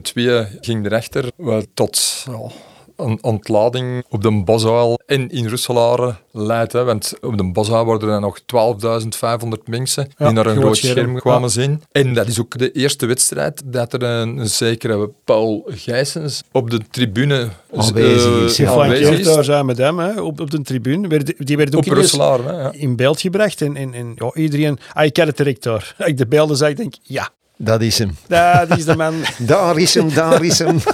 ging erachter. Wat tot ja, een ontlading op de Bosuil en in Roeselare leidt. Hè, want op de Bosuil worden er nog 12.500 mensen Ja, die naar een groot scherm. scherm kwamen Ja. zien. En dat is ook de eerste wedstrijd dat er een, een zekere Paul Gijsens op de tribune Aanwezig eh, is, aanwezig Geflankeerd is. daar zijn met hem hè, op, op de tribune. Werd- Die werd ook Op in beeld gebracht. En, en, en ja, iedereen... Ah, ik had het direct. Als ik de beelden zag, denk ik, ja, Dat is hem. dat is de man. Daar is hem, daar is hem.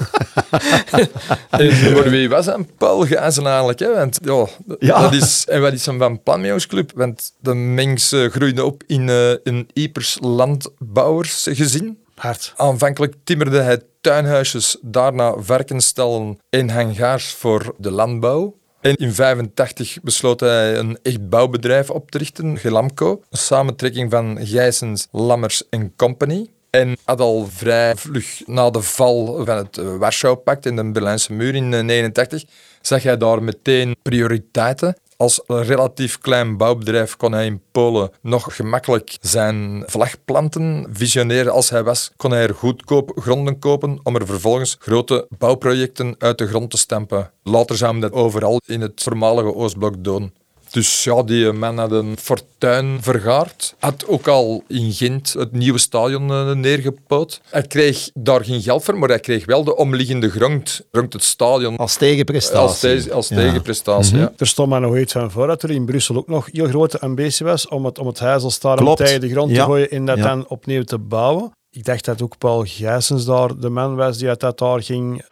En voor wie was dat? Paul Gijzen eigenlijk. Hè? Want, ja, Ja. Dat is, en wat is hem van ons club? Want de mens eh, groeide op in eh, een Ipers landbouwersgezin. Hard. Aanvankelijk timmerde hij tuinhuisjes, daarna varkensstallen en hangaars voor de landbouw. En in 1985 besloot hij een echt bouwbedrijf op te richten, Gelamco. Een samentrekking van Gijsens, Lammers en Company. En had al vrij vlug na de val van het eh, Warschau-pact en de Berlijnse muur in 1989, zag hij daar meteen prioriteiten. Als een relatief klein bouwbedrijf kon hij in Polen nog gemakkelijk zijn vlag planten. Visionair als hij was, kon hij er goedkoop gronden kopen om er vervolgens grote bouwprojecten uit de grond te stampen. Later zou dat overal in het voormalige Oostblok doen. Dus ja, die man had een fortuin vergaard. Had ook al in Gent het nieuwe stadion eh, neergepoot. Hij kreeg daar geen geld voor, maar hij kreeg wel de omliggende grond rond het stadion Als tegenprestatie. als, tegen- als Ja. Mhm. tegenprestatie. ja. Er stond maar nog iets van voor dat er in Brussel ook nog heel grote ambitie was om het, om het Heizelstadion tegen de grond Ja. te gooien en dat Ja. dan opnieuw te bouwen. Ik dacht dat ook Paul Gijsens daar de man was die uit dat daar ging.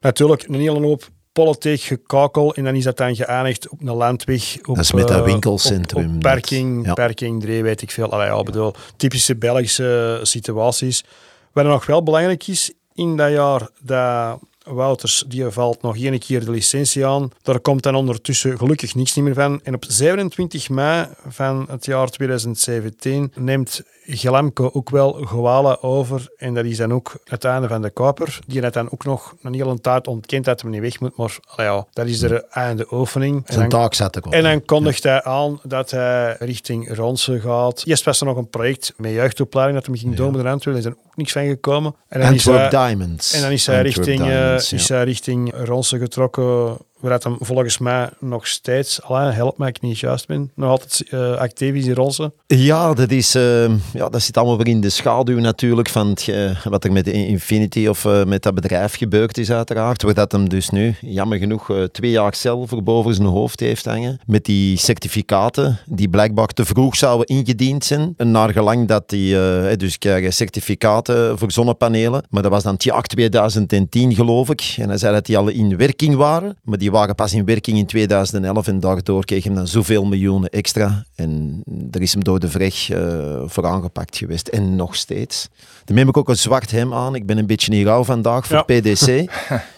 Natuurlijk een hele hoop politiek gekakel en dan is dat dan geëindigd op een landweg. Op, Dat is met dat eh, winkelcentrum Op, parking, Ja. parking 3, weet ik veel. Allee, ja, bedoel, typische Belgische situaties. Wat er nog wel belangrijk is in dat jaar, dat Wouters, die valt nog één keer de licentie aan. Daar komt dan ondertussen gelukkig niks meer van. En op 27 mei van het jaar 2017 neemt Gelamco ook wel Gewala over. En dat is dan ook het einde van de koper. Die net dan ook nog een hele tijd ontkent dat hij niet weg moet. Maar ja, dat is de einde oefening. Zijn taak ik op. En dan kondigt hij aan dat hij richting Ronse gaat. Eerst was er nog een project met jeugdopleiding dat hem ging doen met de Antwerpen. Daar is er ook niks van gekomen. En dan Antwerp is hij, Diamonds. En dan is hij, richting, Diamonds, uh, is hij richting Ronse getrokken waar hem volgens mij nog steeds, alleen help mij ik niet juist ben, nog altijd uh, actief is in Ronse. Ja, dat, is, uh, ja, dat zit allemaal weer in de schaduw natuurlijk van het, wat er met Infinity of met dat bedrijf gebeurd is uiteraard. Waar dat hem dus nu, jammer genoeg, twee jaar zelf voor boven zijn hoofd heeft hangen. Met die certificaten die blijkbaar te vroeg zouden ingediend zijn. En naar gelang dat die, dus krijgen certificaten voor zonnepanelen. Maar dat was dan het jaar 2010 geloof ik. En hij zei dat die al in werking waren. Maar die waren pas in werking in 2011 en daardoor kreeg hem dan zoveel miljoenen extra. En er is hem door de vreg uh, voor aangepakt geweest. En nog steeds. Dan heb ik ook een zwart hem aan. Ik ben een beetje niet rauw vandaag voor PDC.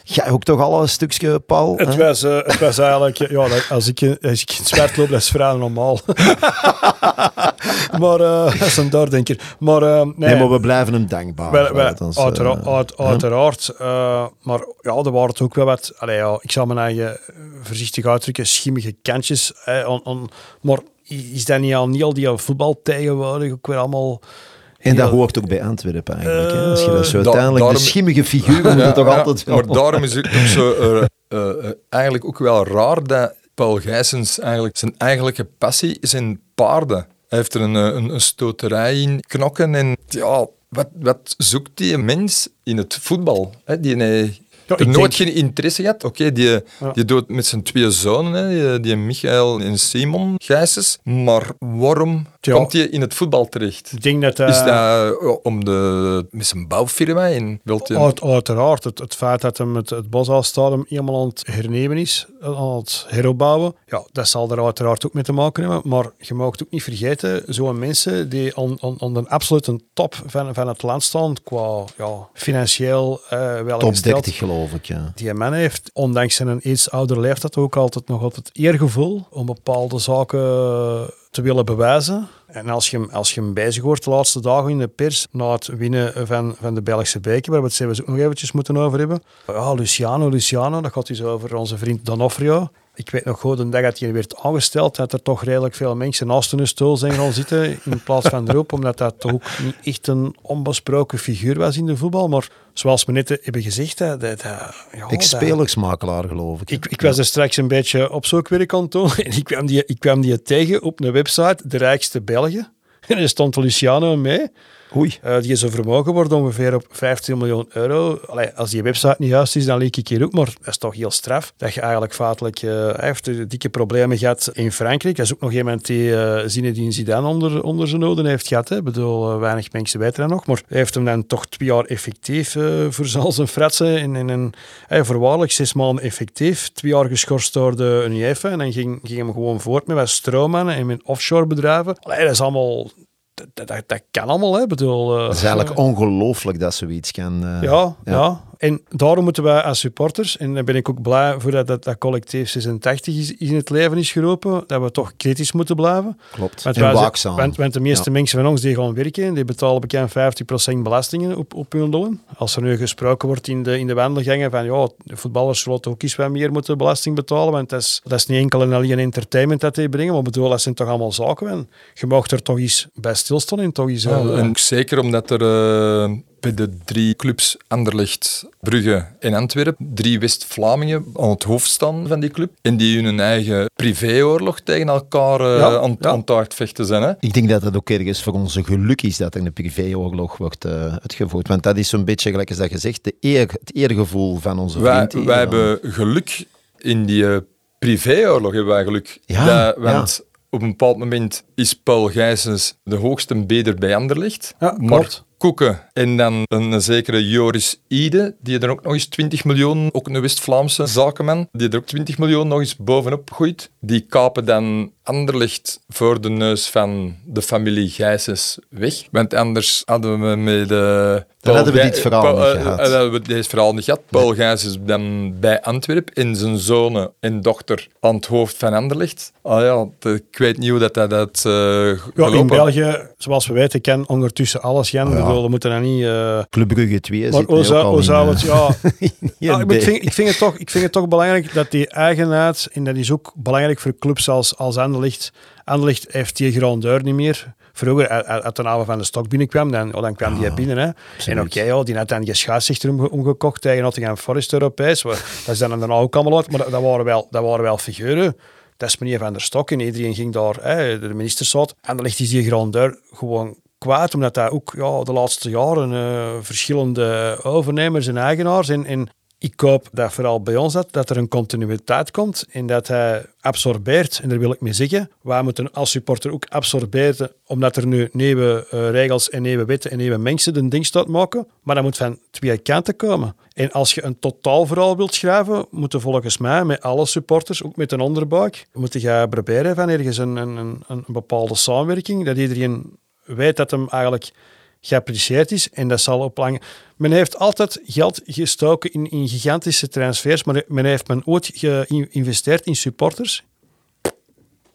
Jij ook toch al een stukje, Paul? Het, was, uh, het was eigenlijk... Ja, als ik, als ik in het zwart loop, dat is vrij normaal. maar uh, dat is een doordenker. Maar, uh, nee, nee, maar we blijven hem dankbaar. Ons, uiteraard. Uit, uiteraard maar ja, er waren ook wel wat... Allee, ja, ik zal mijn eigen voorzichtig uitdrukken, schimmige kantjes. on, on, maar is dat niet al, niet al die voetbal tegenwoordig ook weer allemaal... En dat hoort ook bij Antwerpen eigenlijk. Uh, Als je dat zo uiteindelijk, daarom, de schimmige figuren ja, toch ja, altijd... Maar daarom is het ook zo, uh, uh, eigenlijk ook wel raar dat Paul Gijsens eigenlijk zijn eigenlijke passie zijn paarden. Hij heeft er een, een, een stoterij in knokken en ja, wat, wat zoekt die mens in het voetbal? Hè? Die, nee, ja, er nooit geen interesse gehad. Oké, die, ja. die doet met zijn twee zonen, hè, die, die Michael en Simon Gijsens. Maar waarom ja. komt hij in het voetbal terecht? Ik denk dat, uh, Is dat uh, om de, met zijn bouwfirma? En wilt hij... Uit, uiteraard. Het, het feit dat hij het, het Boshaalstadium helemaal aan het hernemen is, aan het heropbouwen, ja, dat zal er uiteraard ook mee te maken hebben. Maar je mag ook niet vergeten, zo'n mensen die aan, aan, aan de absolute top van, van het land staan, qua ja, financieel uh, wel Top 30 geloof die man heeft, ondanks zijn iets ouder leeftijd, ook altijd nog altijd eergevoel om bepaalde zaken te willen bewijzen. En als je, als je hem bezig hoort de laatste dagen in de pers, na het winnen van, van de Belgische beker, waar we het ook nog eventjes moeten over hebben. Ja, Luciano, Luciano, dat gaat dus over onze vriend Donofrio. Ik weet nog goed, de dag dat hij werd aangesteld, dat er toch redelijk veel mensen naast hun stoel zijn gaan zitten in plaats van erop, omdat dat toch ook niet echt een onbesproken figuur was in de voetbal. Maar zoals we net hebben gezegd, dat, dat, ja, Ex-spelersmakelaar, geloof ik. ik. Ik was er straks een beetje op zoekwerk aan doen en ik kwam, die, ik kwam die tegen op een website, de rijkste België. En er stond Luciano mee. Oei. Uh, die zijn vermogen wordt ongeveer op 15 miljoen euro. Als die website niet juist is, dan leek ik hier ook. Maar dat is toch heel straf. Dat je eigenlijk feitelijk... Uh, heeft dikke problemen gehad in Frankrijk. Dat is ook nog iemand die uh, Zinedine Zidane onder, onder zijn noden heeft gehad. Ik bedoel, weinig mensen weten nog. Maar hij heeft hem dan toch twee jaar effectief voor zal zijn fratsen. In, in een, voorwaardelijk zes maanden effectief. Twee jaar geschorst door de UEFA. En dan ging, ging hem gewoon voort met wat stroommannen en met offshore bedrijven. Allee, dat is allemaal dat, dat, dat, kan allemaal, hè. Bedoel, uh, het is eigenlijk ongelooflijk dat zoiets kan. Uh, ja, ja, ja. En daarom moeten wij als supporters, en daar ben ik ook blij voor dat dat, dat collectief 86 is, in het leven is geroepen, dat we toch kritisch moeten blijven. Klopt, want en waakzaam. Want, want, de meeste ja. mensen van ons die gaan werken, die betalen bekend 50% belastingen op, op hun loon. Als er nu gesproken wordt in de, in de wandelgangen van ja, de voetballers zullen ook iets wat meer moeten belasting betalen, want dat is, dat is niet enkel en alleen entertainment dat die brengen, maar bedoel, dat zijn toch allemaal zaken. En je mag er toch eens bij stilstaan en toch eens... Ja, uh, en zeker omdat er... Uh bij de drie clubs Anderlecht, Brugge en Antwerpen. Drie West-Vlamingen aan het hoofd staan van die club. En die hun eigen privéoorlog tegen elkaar uh, ja, aan, ja. aan het vechten zijn. Hè? Ik denk dat het ook ergens voor onze geluk is dat er een privéoorlog wordt uh, uitgevoerd. Want dat is zo'n beetje, gelijk als dat gezegd, de eer, het eergevoel van onze wij, vriend. Wij hebben geluk in die uh, privéoorlog, hebben wij geluk. Ja, dat, want op een bepaald moment is Paul Gijsens de hoogste beder bij Anderlecht. Ja, maar Koeken en dan een zekere Joris Ide, die er ook nog eens 20 miljoen, ook een West-Vlaamse zakenman, die er ook 20 miljoen nog eens bovenop gooit. Die kapen dan Anderlecht voor de neus van de familie Gijsens weg. Want anders hadden we met de... Dan hadden we dit verhaal Paul, niet eh, gehad. eh, hadden we dit verhaal niet gehad. Paul Gijs is dan bij Antwerpen en zijn zonen en dochter aan het hoofd van Anderlecht. Ah ja, ik weet niet hoe dat, dat, dat eh, Ja, in België, zoals we weten, kan ondertussen alles gaan. Bedoel, we moeten dat niet... eh, Club Brugge 2 maar nu ook zou, in, het... Ja, maar ik, vind, ik, vind het toch, ik vind het toch belangrijk dat die eigenheid, en dat is ook belangrijk voor clubs als, als Anderlecht. Anderlecht heeft die grandeur niet meer. Vroeger, uit- de naam van de stok binnenkwam, dan, oh, dan kwam die binnen. Hè. En oké, ja, die had dan schaatsrechter omge- omgekocht tegen Nottingham Forest Europees. Dat is dan daarna ook allemaal uit, maar dat, dat waren wel, dat waren wel figuren. Dat is meneer Van der Stok en iedereen ging daar, hè, de minister zat. Anderlecht is die grandeur gewoon omdat hij ook ja, de laatste jaren eh, verschillende overnemers en eigenaars. En, ik hoop dat vooral bij ons dat, dat er een continuïteit komt en dat hij absorbeert. En daar wil ik mee zeggen, wij moeten als supporter ook absorberen, omdat er nu nieuwe eh, regels en nieuwe wetten en nieuwe mensen een ding staat maken. Maar dat moet van twee kanten komen. En als je een totaalverhaal wilt schrijven, moeten volgens mij met alle supporters, ook met een onderbuik, moet je proberen van ergens een, een, een, een bepaalde samenwerking, dat iedereen weet dat hem eigenlijk geapprecieerd is. En dat zal op lang... Men heeft altijd geld gestoken in, in gigantische transfers, maar men heeft men ooit geïnvesteerd in supporters.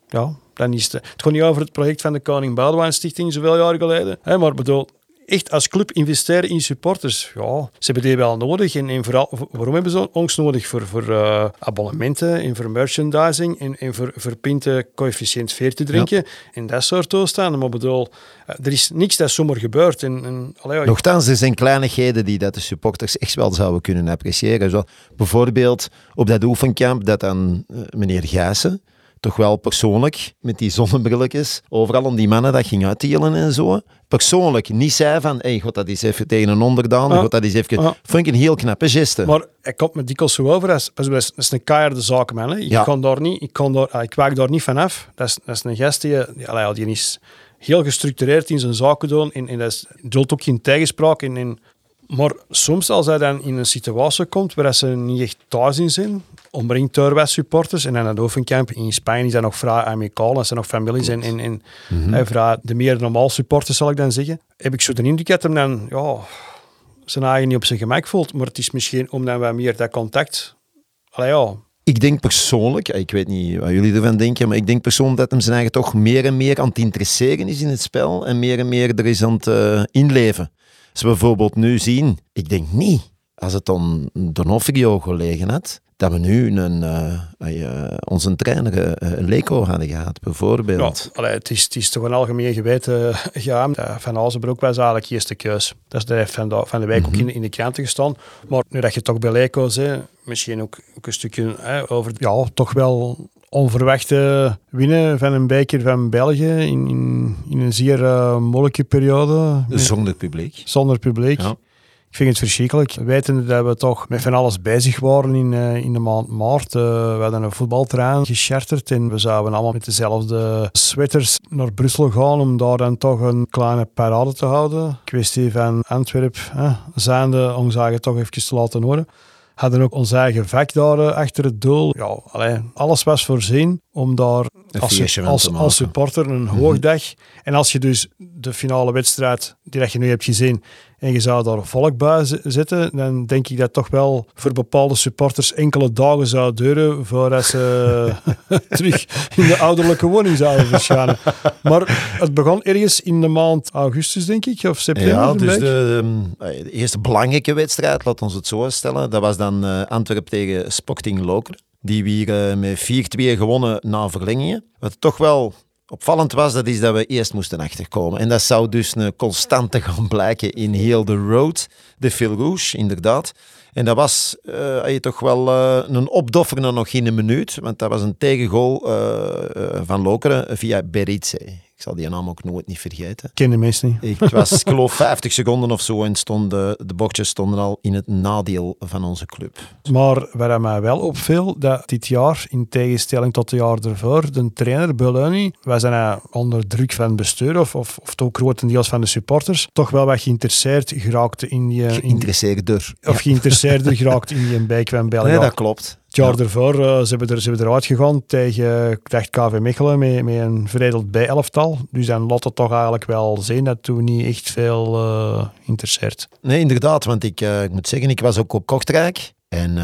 Ja, dan is het... Het niet over het project van de Koning Boudewijn Stichting zoveel jaar geleden. Hè, maar bedoel, echt als club investeren in supporters, ja, ze hebben die wel nodig. En, en vooral, waarom hebben ze ons nodig? Voor, voor eh, abonnementen en voor merchandising en, en voor, voor pinten coëfficiënt 4 te drinken en dat soort toestanden. Maar bedoel, eh, er is niks dat zomaar gebeurt. En, en, allee, Nochtans, er zijn kleinigheden die dat de supporters echt wel zouden kunnen appreciëren. Zo, bijvoorbeeld op dat oefenkamp dat dan eh, meneer Gijssen toch wel persoonlijk met die zonnebrilletjes overal om die mannen dat ging uitdelen en zo. Persoonlijk niet zei van, hey, god dat is even tegen een onderdaan, Ja. god dat is even... Ja. Vond ik een heel knappe geste. Maar hij komt me dikwijls zo over. Dat is, dat is, een keiharde zakenman. Hè. Ik, Ja. kan daar niet, ik, kan daar, ah, ik daar niet van af. Dat is, dat is een gast die, die, die is heel gestructureerd in zijn zaken doen. En, en dat is, duldt ook geen tegenspraak. En, en, maar soms als hij dan in een situatie komt waar ze niet echt thuis in zijn, omringd door supporters, en dan het oefenkamp in Spanje is dat nog vrij amicaal, dat zijn nog families en, en, en vrij de meer normaal supporters, zal ik dan zeggen, heb ik zo de indruk dat hem dan ja, zijn eigen niet op zijn gemak voelt. Maar het is misschien omdat wij meer dat contact... Allee, ja, Ik denk persoonlijk, ik weet niet wat jullie ervan denken, maar ik denk persoonlijk dat hem zijn eigen toch meer en meer aan het interesseren is in het spel en meer en meer er is aan het eh, inleven. Als we bijvoorbeeld nu zien, ik denk niet, als het dan Donofrio gelegen had, dat we nu een, eh, eh, onze trainer eh, Leko hadden gehad, ja, bijvoorbeeld. allee, het, is, het is toch een algemeen geweten geheim. Eh, Van Azenbroek was eigenlijk eerste keus. Dat is de van de, van de week ook in, in de kranten gestaan. Maar nu dat je toch bij Leko zei, misschien ook, ook een stukje hè, over ja, toch wel onverwachte winnen van een beker van België in, in, in een zeer eh, moeilijke periode. Zonder publiek. zonder publiek. Ja. Ik vind het verschrikkelijk. Wetende dat we toch met van alles bezig waren in, eh, in de maand maart. Eh, we hadden een voetbaltrein gecharterd en we zouden allemaal met dezelfde sweaters naar Brussel gaan om daar dan toch een kleine parade te houden. Kwestie van Antwerp, eh, zijnde ons eigen toch even te laten horen. Hadden ook ons eigen vak daar eh, achter het doel. Ja, allee, alles was voorzien om daar als, als, supporter een hoogdag. En als je dus de finale wedstrijd die dat je nu hebt gezien en je zou daar volk bij zitten, dan denk ik dat toch wel voor bepaalde supporters enkele dagen zou duren voordat ze terug in de ouderlijke woning zouden verschijnen. Maar het begon ergens in de maand augustus, denk ik, of september. Ja, dus de, ehm, de eerste belangrijke wedstrijd, laat ons het zo stellen, dat was dan eh Antwerp tegen Sporting Lokeren. Die we hier eh, met 4-2 gewonnen na verlengingen. Wat toch wel opvallend was, dat is dat we eerst moesten achterkomen. En dat zou dus een constante gaan blijken in heel de road. De Rouge, inderdaad. En dat was je toch wel eh, een opdoffer nog in een minuut. Want dat was een tegengoal van Lokeren via Beritze. Ik zal die naam ook nooit niet vergeten. Ik ken de mensen niet. Ik was, ik geloof, 50 seconden of zo en stonden, de bordjes stonden al in het nadeel van onze club. Maar waar mij wel opviel, dat dit jaar, in tegenstelling tot het jaar ervoor, de trainer Belloni, wij zijn eh, onder druk van het bestuur of, of, of ook grotendeels van de supporters, toch wel wat geïnteresseerd geraakt in. In, Geïnteresseerder. of geïnteresseerder geraakt in van België. Nee, dat klopt. Het jaar ervoor uh, ze hebben, er, ze hebben eruit gegaan tegen dacht KV Mechelen met, met een veredeld B-elftal. Dus dan laat het toch eigenlijk wel zien dat toen niet echt veel uh, interesseert. Nee, inderdaad. Want ik, uh, ik moet zeggen, ik was ook op Kortrijk. En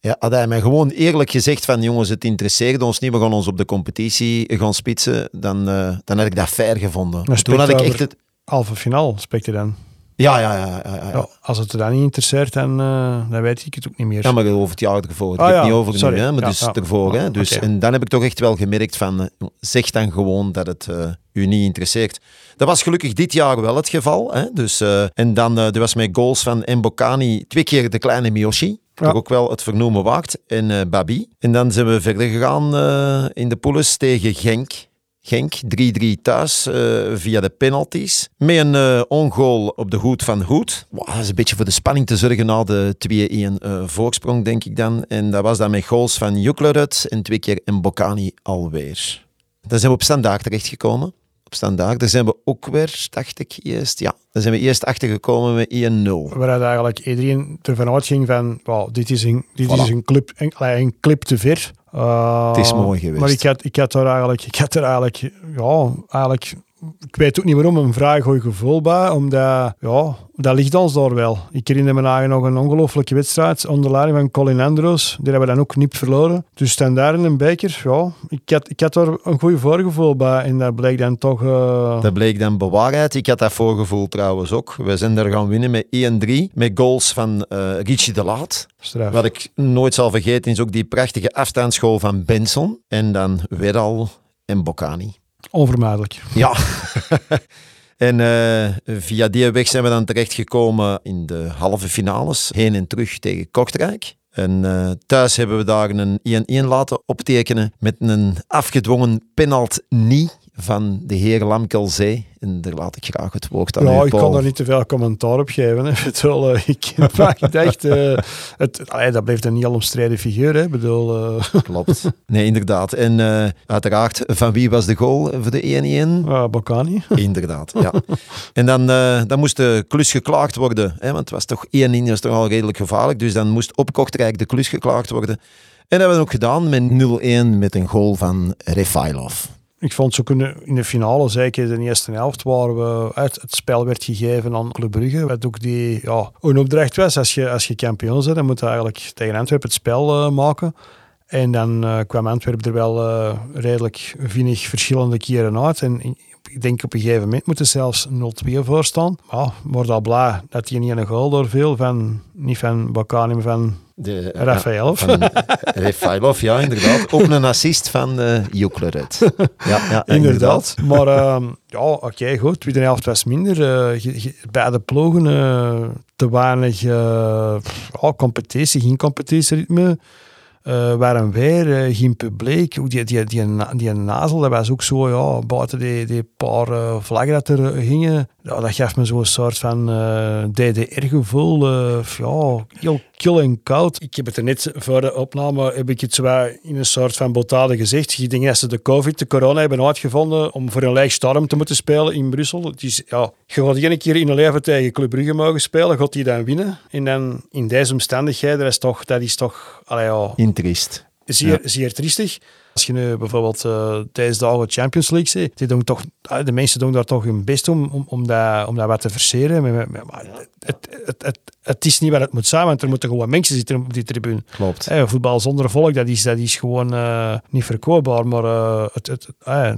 ja, had hij mij gewoon eerlijk gezegd van jongens, het interesseerde ons niet, we gaan ons op de competitie gaan spitsen, dan, dan had ik dat fair gevonden. Toen had ik echt het... Halve finale spreekt je dan? Ja, ja, ja. ja, ja. ja als het er dan niet interesseert, dan, uh, dan weet ik het ook niet meer. Ja, maar over het jaar ervoor. Ik ah, heb niet over nu, hè, maar dus ervoor. Hè. Dus, okay. En dan heb ik toch echt wel gemerkt van, uh, zeg dan gewoon dat het uh, u niet interesseert. Dat was gelukkig dit jaar wel het geval. Hè. Dus, en dan er was met goals van Mbokani twee keer de kleine Miyoshi. Toch ook wel het vernoemen waard. En Babi. En dan zijn we verder gegaan in de poules tegen Genk. Genk 3-3 thuis uh, via de penalties. Met een uh, ongoal op de hoed van Hoed. Wow, dat is een beetje voor de spanning te zorgen na de 2-1 uh, eh, voorsprong, denk ik dan. En dat was dan met goals van Juklerud en twee keer Mbokani alweer. Dan zijn we op standaard terechtgekomen. Op standaard. Daar zijn we ook weer, dacht ik, eerst... Ja, daar zijn we eerst achtergekomen met 1-0. Waaruit eigenlijk iedereen ervan uitging van... Wow, dit is een, dit voilà. is een, clip, een, een clip te ver. Uh, het is mooi geweest. Maar ik had, ik had er eigenlijk, ik had er eigenlijk, ja, eigenlijk ik weet ook niet waarom, een vrij goed gevoel bij. Omdat, ja, dat ligt ons daar wel. Ik herinner me eigenlijk nog een ongelofelijke wedstrijd onder leiding van Colin Andrews. Die hebben we dan ook niet verloren. Dus daar in een beker, ja, ik had, ik had er een goed voorgevoel bij. En dat bleek dan toch... Uh... Dat bleek dan bewaarheid. Ik had dat voorgevoel trouwens ook. We zijn er gaan winnen met 1-3. Met goals van uh, Richie de Laat. Straf. Wat ik nooit zal vergeten is ook die prachtige afstandsschool van Benson. En dan Wedal en Boccani. Onvermijdelijk. Ja. en uh, via die weg zijn we dan terechtgekomen in de halve finales. Heen en terug tegen Kortrijk. En uh, thuis hebben we daar een 1-1 laten optekenen met een afgedwongen penalt niet van de heer Lamkelzee. En daar laat ik graag het woord aan Ja, ik kan daar niet te veel commentaar op geven. Bedoel, uh, ik dacht, uh, het, allee, dat blijft een niet al omstreden figuur. Hè. Bedoel, uh... Klopt. Nee, inderdaad. En uiteraard, van wie was de goal voor de 1-1? Uh, Bocani. Inderdaad, ja. en dan, dan moest de klus geklaagd worden. Hè, want het was toch 1-1, dat is toch al redelijk gevaarlijk. Dus dan moest op Kortrijk de klus geklaagd worden. En dat hebben we ook gedaan met 0-1 met een goal van Refailov ik vond zo kunnen in de finale, zeker in de eerste helft, waar we uit het spel werd gegeven aan Club Brugge. Wat ook die ja, een opdracht was. Als je, als je kampioen bent, dan moet je eigenlijk tegen Antwerpen het spel uh, maken. En dan uh, kwam Antwerpen er wel uh, redelijk vinnig verschillende keren uit. En ik denk op een gegeven moment moeten zelfs 0-2 voor staan. Maar word al blij dat hij niet een goal doorviel van, niet van Bakani, maar van de, Rafaelov. Rafaelov, ja, inderdaad. Ook een assist van uh, Juklerud. Ja, ja, inderdaad. Maar uh, ja, oké, okay, goed. Tweede helft was minder. Uh, beide ploegen uh, te weinig competitie, geen competitieritme. Uh, waren weer, uh, geen publiek. Die, die, die, die, nazel, dat was ook zo, ja, buiten die, die paar uh, vlaggen dat er gingen, dat gaf me zo'n soort van DDR-gevoel. ja, heel kil en koud. Ik heb het er net voor de opname, heb ik het zo in een soort van botade gezegd. Je denkt dat ze de COVID, de corona hebben uitgevonden om voor een leeg storm te moeten spelen in Brussel. Het is, ja, je gaat één keer in een leven tegen Club Brugge mogen spelen, gaat die dan winnen. En dan in deze omstandigheden, dat is toch, dat is toch allee, ja, triest. Zeer, ja. zeer triestig. Als je nu bijvoorbeeld uh, tijdens de oude Champions League ziet, die doen toch, ah, de mensen doen daar toch hun best om, om, om, dat, om dat wat te verseren. Maar, het, het, het, het, is niet wat het moet zijn, want er moeten gewoon mensen zitten op die tribune. Klopt. voetbal zonder volk, dat is, dat is gewoon uh, niet verkoopbaar, maar uh, het, het,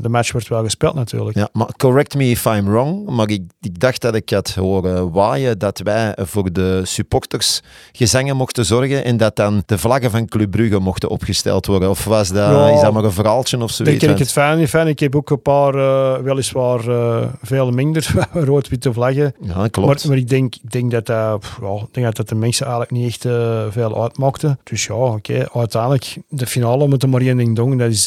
de match wordt wel gespeeld natuurlijk. Ja, maar correct me if I'm wrong, maar ik, ik dacht dat ik had horen waaien dat wij voor de supporters gezangen mochten zorgen en dat dan de vlaggen van Club Brugge mochten opgesteld worden. Of was dat, ja, is dat maar een verhaaltje of zoiets? Denk ik het fijn niet fijn. Ik heb ook een paar, weliswaar veel minder rood-witte vlaggen. Ja, klopt. Maar, maar, ik, denk, ik denk dat dat, ja, ik denk dat, de mensen eigenlijk niet echt uh, veel uitmaakten. Dus ja, oké. Okay. Uiteindelijk, de finale moeten maar één ding doen. Dat is,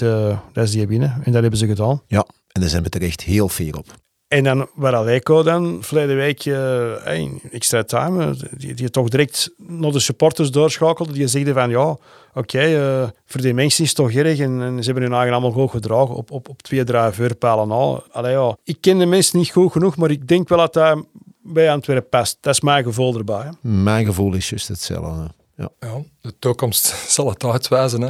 dat is die winnen. En dat hebben ze gedaan. Ja. En daar zijn we terecht heel fier op. En dan waar Aleco dan verleden week uh, extra time, eh, die, die toch direct naar de supporters doorschakelde, die zeiden van ja, oké, eh, voor die mensen is het toch erg en, en, ze hebben hun eigen allemaal goed gedragen op, op, op twee, drie vuurpalen na. Allee, ja. Ik ken de mensen niet goed genoeg, maar ik denk wel dat dat bij Antwerpen past. Dat is mijn gevoel erbij. Hè. Mijn gevoel is juist hetzelfde. Ja. ja. de toekomst zal het uitwijzen. Hè.